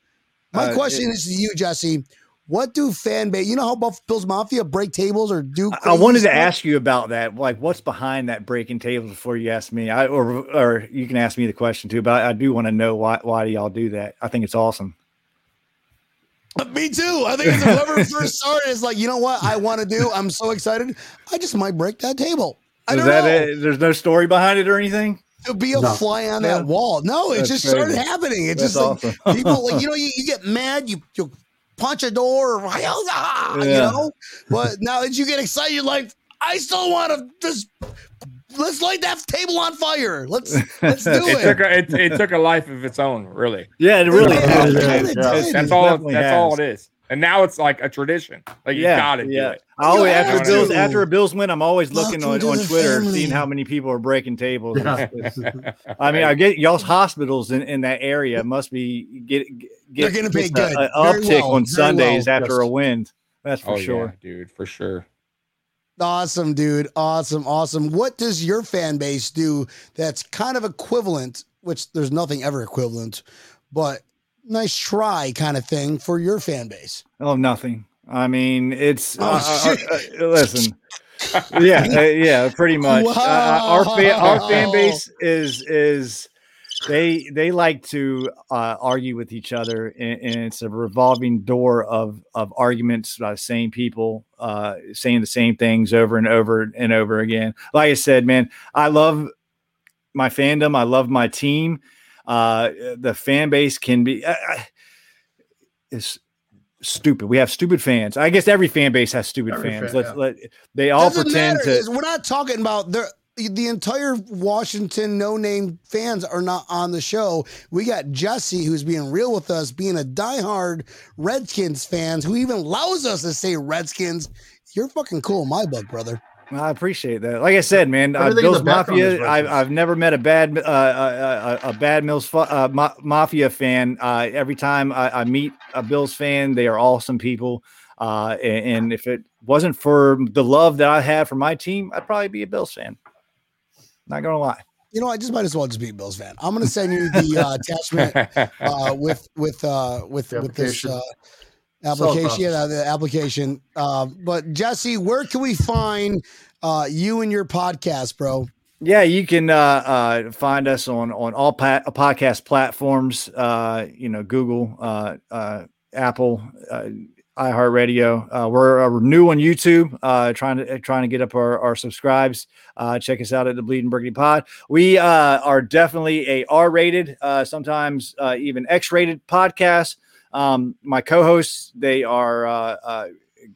My Uh, question it- is to you, Jesse. What do fan base? You know how Buff Bills Mafia break tables or do? I crazy wanted to stuff? ask you about that. Like, what's behind that breaking table before you ask me? I or or you can ask me the question too. But I, I do want to know why why do y'all do that? I think it's awesome. [LAUGHS] Me too. I think it's whoever [LAUGHS] first started is like, you know what I want to do. I'm so excited. I just might break that table. I Is don't that know. it? There's no story behind it or anything. To be a No. fly on Yeah. that wall. No, it That's just started happening. It That's just like awesome. people like [LAUGHS] you know you, you get mad you you punch a door or oh, ah, you Yeah. know but now that you get excited you're like i still want to just let's light that table on fire. Let's let's do [LAUGHS] It it. took a, it, it took a life of its own, really. Yeah, it really Yeah, has. it man. kinda It's- did. That's all. definitely That's all it is. And now it's like a tradition. Like you yeah, gotta yeah. do it. I always, after have Bills to. after a Bills win, I'm always looking Welcome on, on Twitter, family. seeing how many people are breaking tables. Yeah. It's- [LAUGHS] it's- I mean, I get y'all's hospitals in, in that area must be get They're get gonna pay good. a, a uptick well, on Sundays well. after a win. That's for oh sure. yeah, dude, for sure. Awesome, dude. Awesome, awesome. What does your fan base do that's kind of equivalent, which there's nothing ever equivalent, but nice try kind of thing for your fan base? Oh, nothing. I mean, it's Oh, uh, uh, shit. uh, listen. yeah, uh, yeah, pretty much. Uh, uh, our fan, our fan base is is they they like to uh, argue with each other, and, and it's a revolving door of of arguments by the same people uh, saying the same things over and over and over again. Like I said, man, I love my fandom. I love my team. Uh, the fan base can be. Uh, is stupid. We have stupid fans. I guess every fan base has stupid Every fans. fan, Let's yeah. let they all Doesn't pretend matter. to. It's- We're not talking about the the entire Washington no name fans are not on the show. We got Jesse who's being real with us, being a diehard Redskins fans who even allows us to say Redskins. You're fucking cool in my book, brother. I appreciate that. Like I said, man, uh, Bills the background is Mafia. I've. I've never met a bad uh, uh, a, a bad Mills fu- uh, ma- Mafia fan. Uh, every time I, I meet a Bills fan, they are awesome people. Uh, and, and if it wasn't for the love that I have for my team, I'd probably be a Bills fan. Not gonna lie. You know, I just might as well just be a Bills fan. I'm gonna send you the uh, attachment [LAUGHS] uh, with with uh, with with this application. uh, Yeah, the application. Uh, but Jesse, where can we find uh, you and your podcast, bro? Yeah, you can uh, uh, find us on on all pa- podcast platforms. Uh, you know, Google, uh, uh, Apple, uh, iHeartRadio. Uh, we're, uh, we're new on YouTube. Uh, trying to trying to get up our, our subscribes. Uh, check us out at the Bleeding Burgundy Pod. We uh, are definitely a R rated, uh, sometimes uh, even X rated podcast. Um, my co-hosts, they are uh, uh,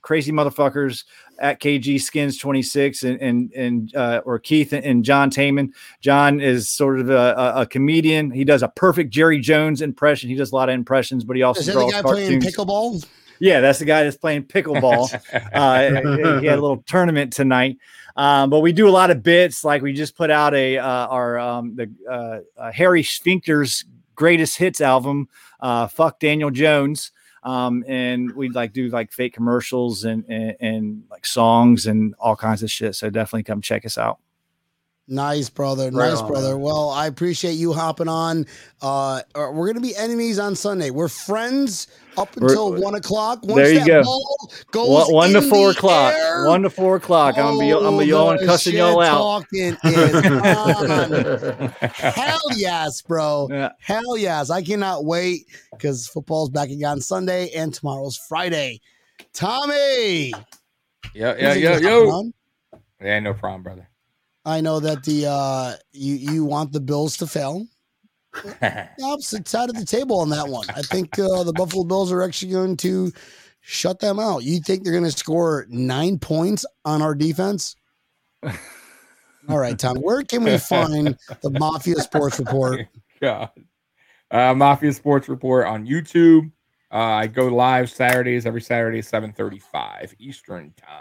crazy motherfuckers at KG Skins 26 and and and uh, or Keith and John Taman. John is sort of a, a, a comedian. He does a perfect Jerry Jones impression. He does a lot of impressions, but he also Is that the draws guy playing cartoons. pickleball? Yeah, that's the guy that's playing pickleball. [LAUGHS] uh, he had a little tournament tonight. Um, but we do a lot of bits. Like we just put out a uh, our um, the uh, uh, Harry Sphincter's greatest hits album. Uh, Fuck Daniel Jones. Um, and we'd like do like fake commercials and, and and like songs and all kinds of shit. So definitely come check us out. Nice, brother. Right nice, on, brother. man. Well, I appreciate you hopping on. Uh, uh, we're gonna be enemies on Sunday. We're friends up We're- until one o'clock. Once There you that go. ball goes One, one to four the o'clock. air, One to four o'clock. I'm gonna be I'm gonna be yelling, the cussing y'all out. Talking is on. [LAUGHS] Hell yes, bro. Yeah. Hell yes. I cannot wait because football's back again on Sunday and tomorrow's Friday. Tommy. yeah, yeah, Thanks yeah, for yo. Yeah, no problem, brother. I know that the uh you you want the Bills to fail. [LAUGHS] Opposite side of the table on that one. I think uh, the Buffalo Bills are actually going to shut them out. You think they're going to score nine points on our defense? [LAUGHS] All right, Tom. Where can we find the Mafia Sports Report? [LAUGHS] God. Uh, Mafia Sports Report on YouTube. Uh, I go live Saturdays, every Saturday, 735 Eastern time.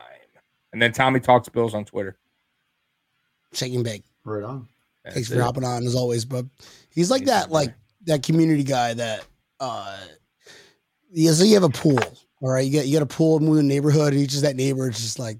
And then Tommy Talks Bills on Twitter. Shake and bake. right on. That's Thanks it. for hopping on as always, bub. He's like Thanks, that, brother. like that community guy that uh yeah, so you have a pool. All right, you get you got a pool in the neighborhood, and he's just that neighbor, it's just like,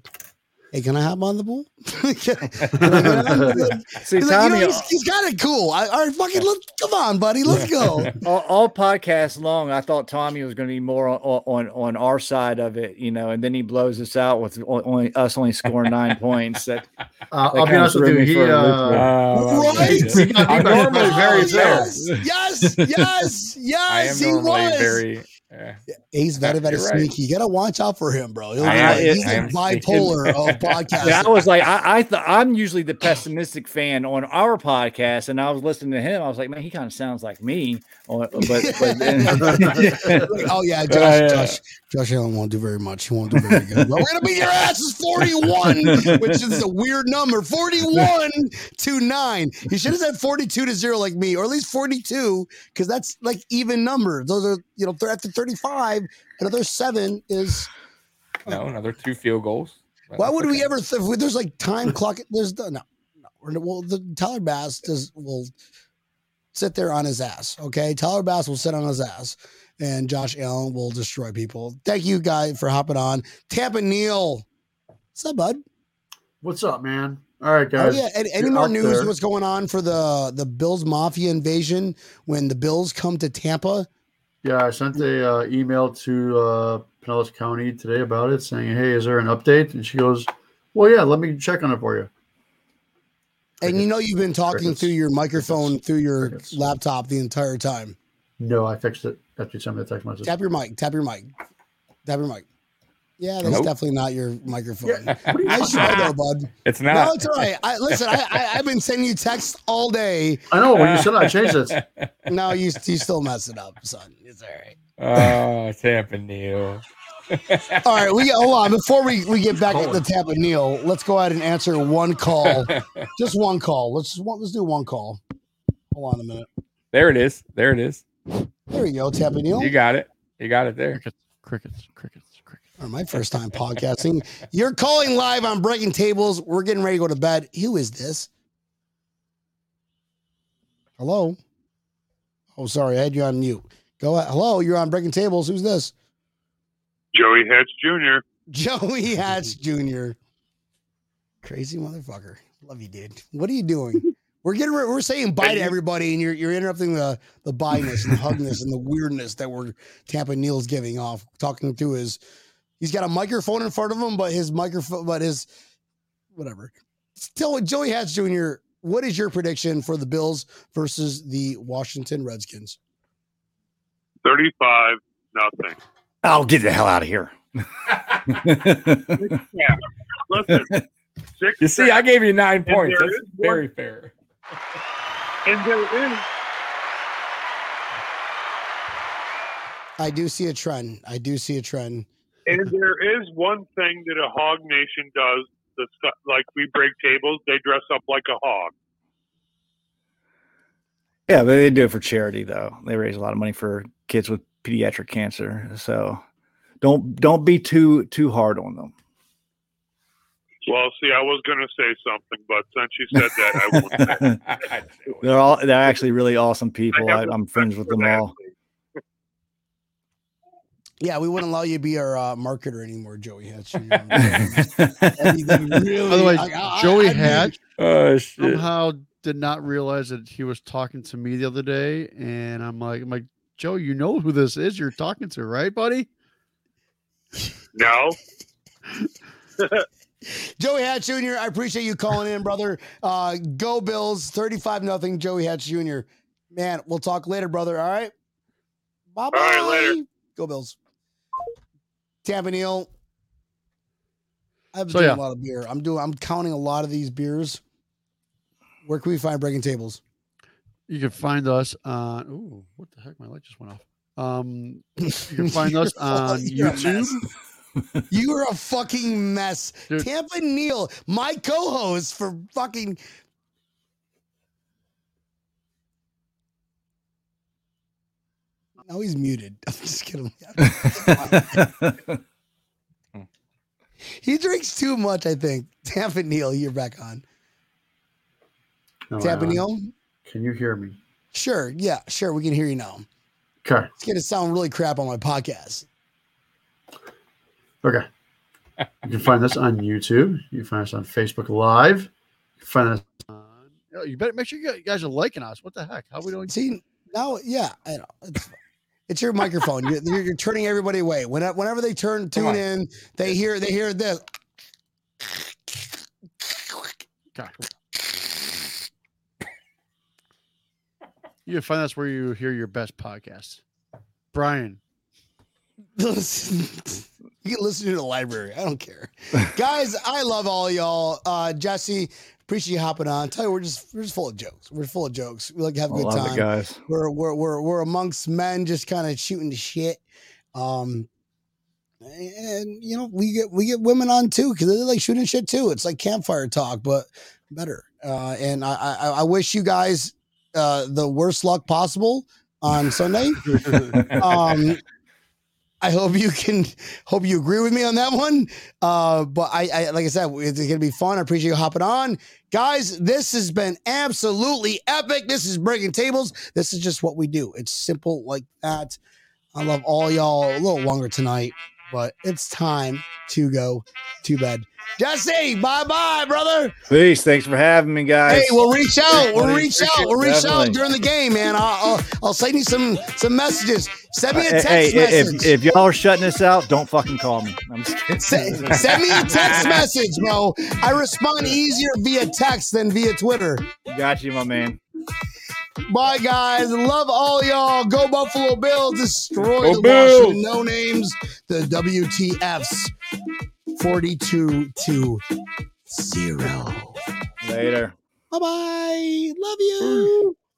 hey, can I hop on the pool? Can I- can I get on the- See, He's like, you know, Tommy, he's, he's got it cool. I, all right, fucking look, come on, buddy, let's go. [LAUGHS] all, all podcasts long, I thought Tommy was going to be more on, on on our side of it, you know, and then he blows us out with only us only scoring nine points. That [LAUGHS] Uh, I'll be honest with you. me He, for uh, there. Uh, Right? I'm normally Oh, very fair. yes, yes, yes, I am yes, he normally was. very. Uh, Ace very, very You're right. sneaky. You gotta watch out for him, bro. He'll be I- like- he's I am bipolar of [LAUGHS] podcasts. Yeah, I was like, I, I th- I'm usually the pessimistic fan on our podcast, and I was listening to him. I was like, man, he kind of sounds like me. But, but then, [LAUGHS] [LAUGHS] oh yeah, Josh, yeah. Josh, Josh Allen won't do very much. He won't do very good. But we're gonna beat your ass is 41, which is a weird number. 41 to 9. He should have said 42 to 0 like me, or at least 42, because that's like even numbers. Those are, you know, they're after 35, another seven is No, another two field goals. But why that's would we ever th- if there's like time clock there's no no we're- well the Tyler Bass does will sit there on his ass okay Tyler Bass will sit on his ass and Josh Allen will destroy people thank you guy for hopping on Tampa Neal what's up bud What's up, man? All right, guys. oh guys. yeah any, any more news there. what's going on for the the Bills Mafia invasion when the Bills come to Tampa Yeah, I sent a uh, email to uh, Pinellas County today about it, saying, "Hey, is there an update?" And she goes, "Well, yeah, let me check on it for you." and you know you've been talking Crickets. through your microphone through your Crickets. laptop the entire time No, I fixed it after you sent me the text message. Tap your mic. Tap your mic. Tap your mic. Yeah, that's Nope. definitely not your microphone. Yeah, what are you Nice talking try though, bud. It's not. No, it's all right. I, listen, I, I, I've been sending you texts all day. I know when you said I changed this. [LAUGHS] No, you you still mess it up, son. It's all right. Oh, it's Tampa Neal. [LAUGHS] All right, we hold on before we, we get back at the Tampa Neal. Let's go ahead and answer one call, [LAUGHS] just one call. Let's just let's do one call. Hold on a minute. There it is. There it is. There you go, Tampa Neal. You got it. You got it there. Crickets, crickets, crickets, crickets. Or my first time podcasting. You're calling live on Breaking Tables. We're getting ready to go to bed. Who is this? Hello. Oh, sorry, I had you on mute. Go ahead. Hello, you're on Breaking Tables. Who's this? Joey Hatch Jr. [LAUGHS] Joey Hatch Jr. Crazy motherfucker. Love you, dude. What are you doing? We're getting we're saying bye to everybody, and you're you're interrupting the the byness and the hugness and the weirdness that we're Tampa Neal's giving off, talking to his. He's got a microphone in front of him, but his microphone, but his whatever. Still, Joey Hatch Jr. What is your prediction for the Bills versus the Washington Redskins? 35, nothing. I'll get the hell out of here. Listen, six You see, I gave you nine points. That's is one- very fair. and there is I do see a trend. I do see a trend. And there is one thing that a hog nation does that's like we break tables, they dress up like a hog. Yeah, but they do it for charity though. They raise a lot of money for kids with pediatric cancer. So don't don't be too too hard on them. Well, see, I was going to say something, but since you said that, I won't [LAUGHS] they're all they're actually really awesome people. I I'm friends with them all. Yeah, we wouldn't allow you to be our uh, marketer anymore, Joey Hatch. Jr. By the way, Joey Hatch Oh shit! somehow did not realize that he was talking to me the other day, and I'm like, I'm like, Joe, you know who this is? You're talking to, right, buddy? No, [LAUGHS] Joey Hatch Jr., I appreciate you calling in, brother. Uh, go Bills, 35 nothing. Joey Hatch Jr. Man, we'll talk later, brother. All right. Bye bye. right, later. Go Bills. Tampa Neal. I've been So, yeah. a lot of beer. I'm doing I'm counting a lot of these beers. Where can we find breaking tables? You can find us on. Ooh, what the heck? My light just went off. Um, [LAUGHS] you can find us on YouTube. [LAUGHS] You are a fucking mess. Dude. Tampa Neal, my co-host for fucking No, he's muted. [LAUGHS] I'm just kidding. [LAUGHS] [LAUGHS] he drinks too much, I think. Tampa Neal, you're back on. No, Tampa Neal? Can you hear me? Sure. Yeah, sure. We can hear you now. Okay. It's going to sound really crap on my podcast. Okay. You can find this on YouTube. You can find us on Facebook Live. You can find us. Oh, you better make sure you guys are liking us. What the heck? How are we doing? See, now, yeah, I know. It's, your microphone. You're, you're, you're turning everybody away. Whenever, whenever they turn tune in, they hear they hear this. God. You find that's where you hear your best podcasts. Brian, [LAUGHS] you can listen to the library. I don't care, guys. I love all y'all. Uh, Jesse, appreciate you hopping on. Tell you, we're just we're just full of jokes. We're full of jokes. We like to have a good time. guys. We're we're we're we're amongst men, just kind of shooting the shit. Um, and you know we get we get women on too because they like shooting shit too. It's like campfire talk, but better. Uh, and I, I I wish you guys uh the worst luck possible on Sunday. [LAUGHS] um, I hope you can hope you agree with me on that one. Uh, but I, I like I said, it's gonna be fun. I appreciate you hopping on, guys. This has been absolutely epic. This is breaking tables. This is just what we do. It's simple like that. I love all y'all. A little longer tonight, but it's time to go to bed. Jesse, bye bye, brother. Peace. Thanks for having me, guys. Hey, we'll reach out. We'll reach out. We'll reach Definitely. out during the game, man. I'll, I'll, I'll send you some some messages. Send me a Hey, text hey, message. if, if y'all are shutting this out, don't fucking call me. I'm just kidding. Se- send me a text [LAUGHS] message, bro. I respond easier via text than via Twitter. Got you, my man. Bye, guys. Love all y'all. Go Buffalo Bills. Destroy Go the Bills. Washington No Names. The WTFs. 42 to 0. Later. Bye bye. Love you.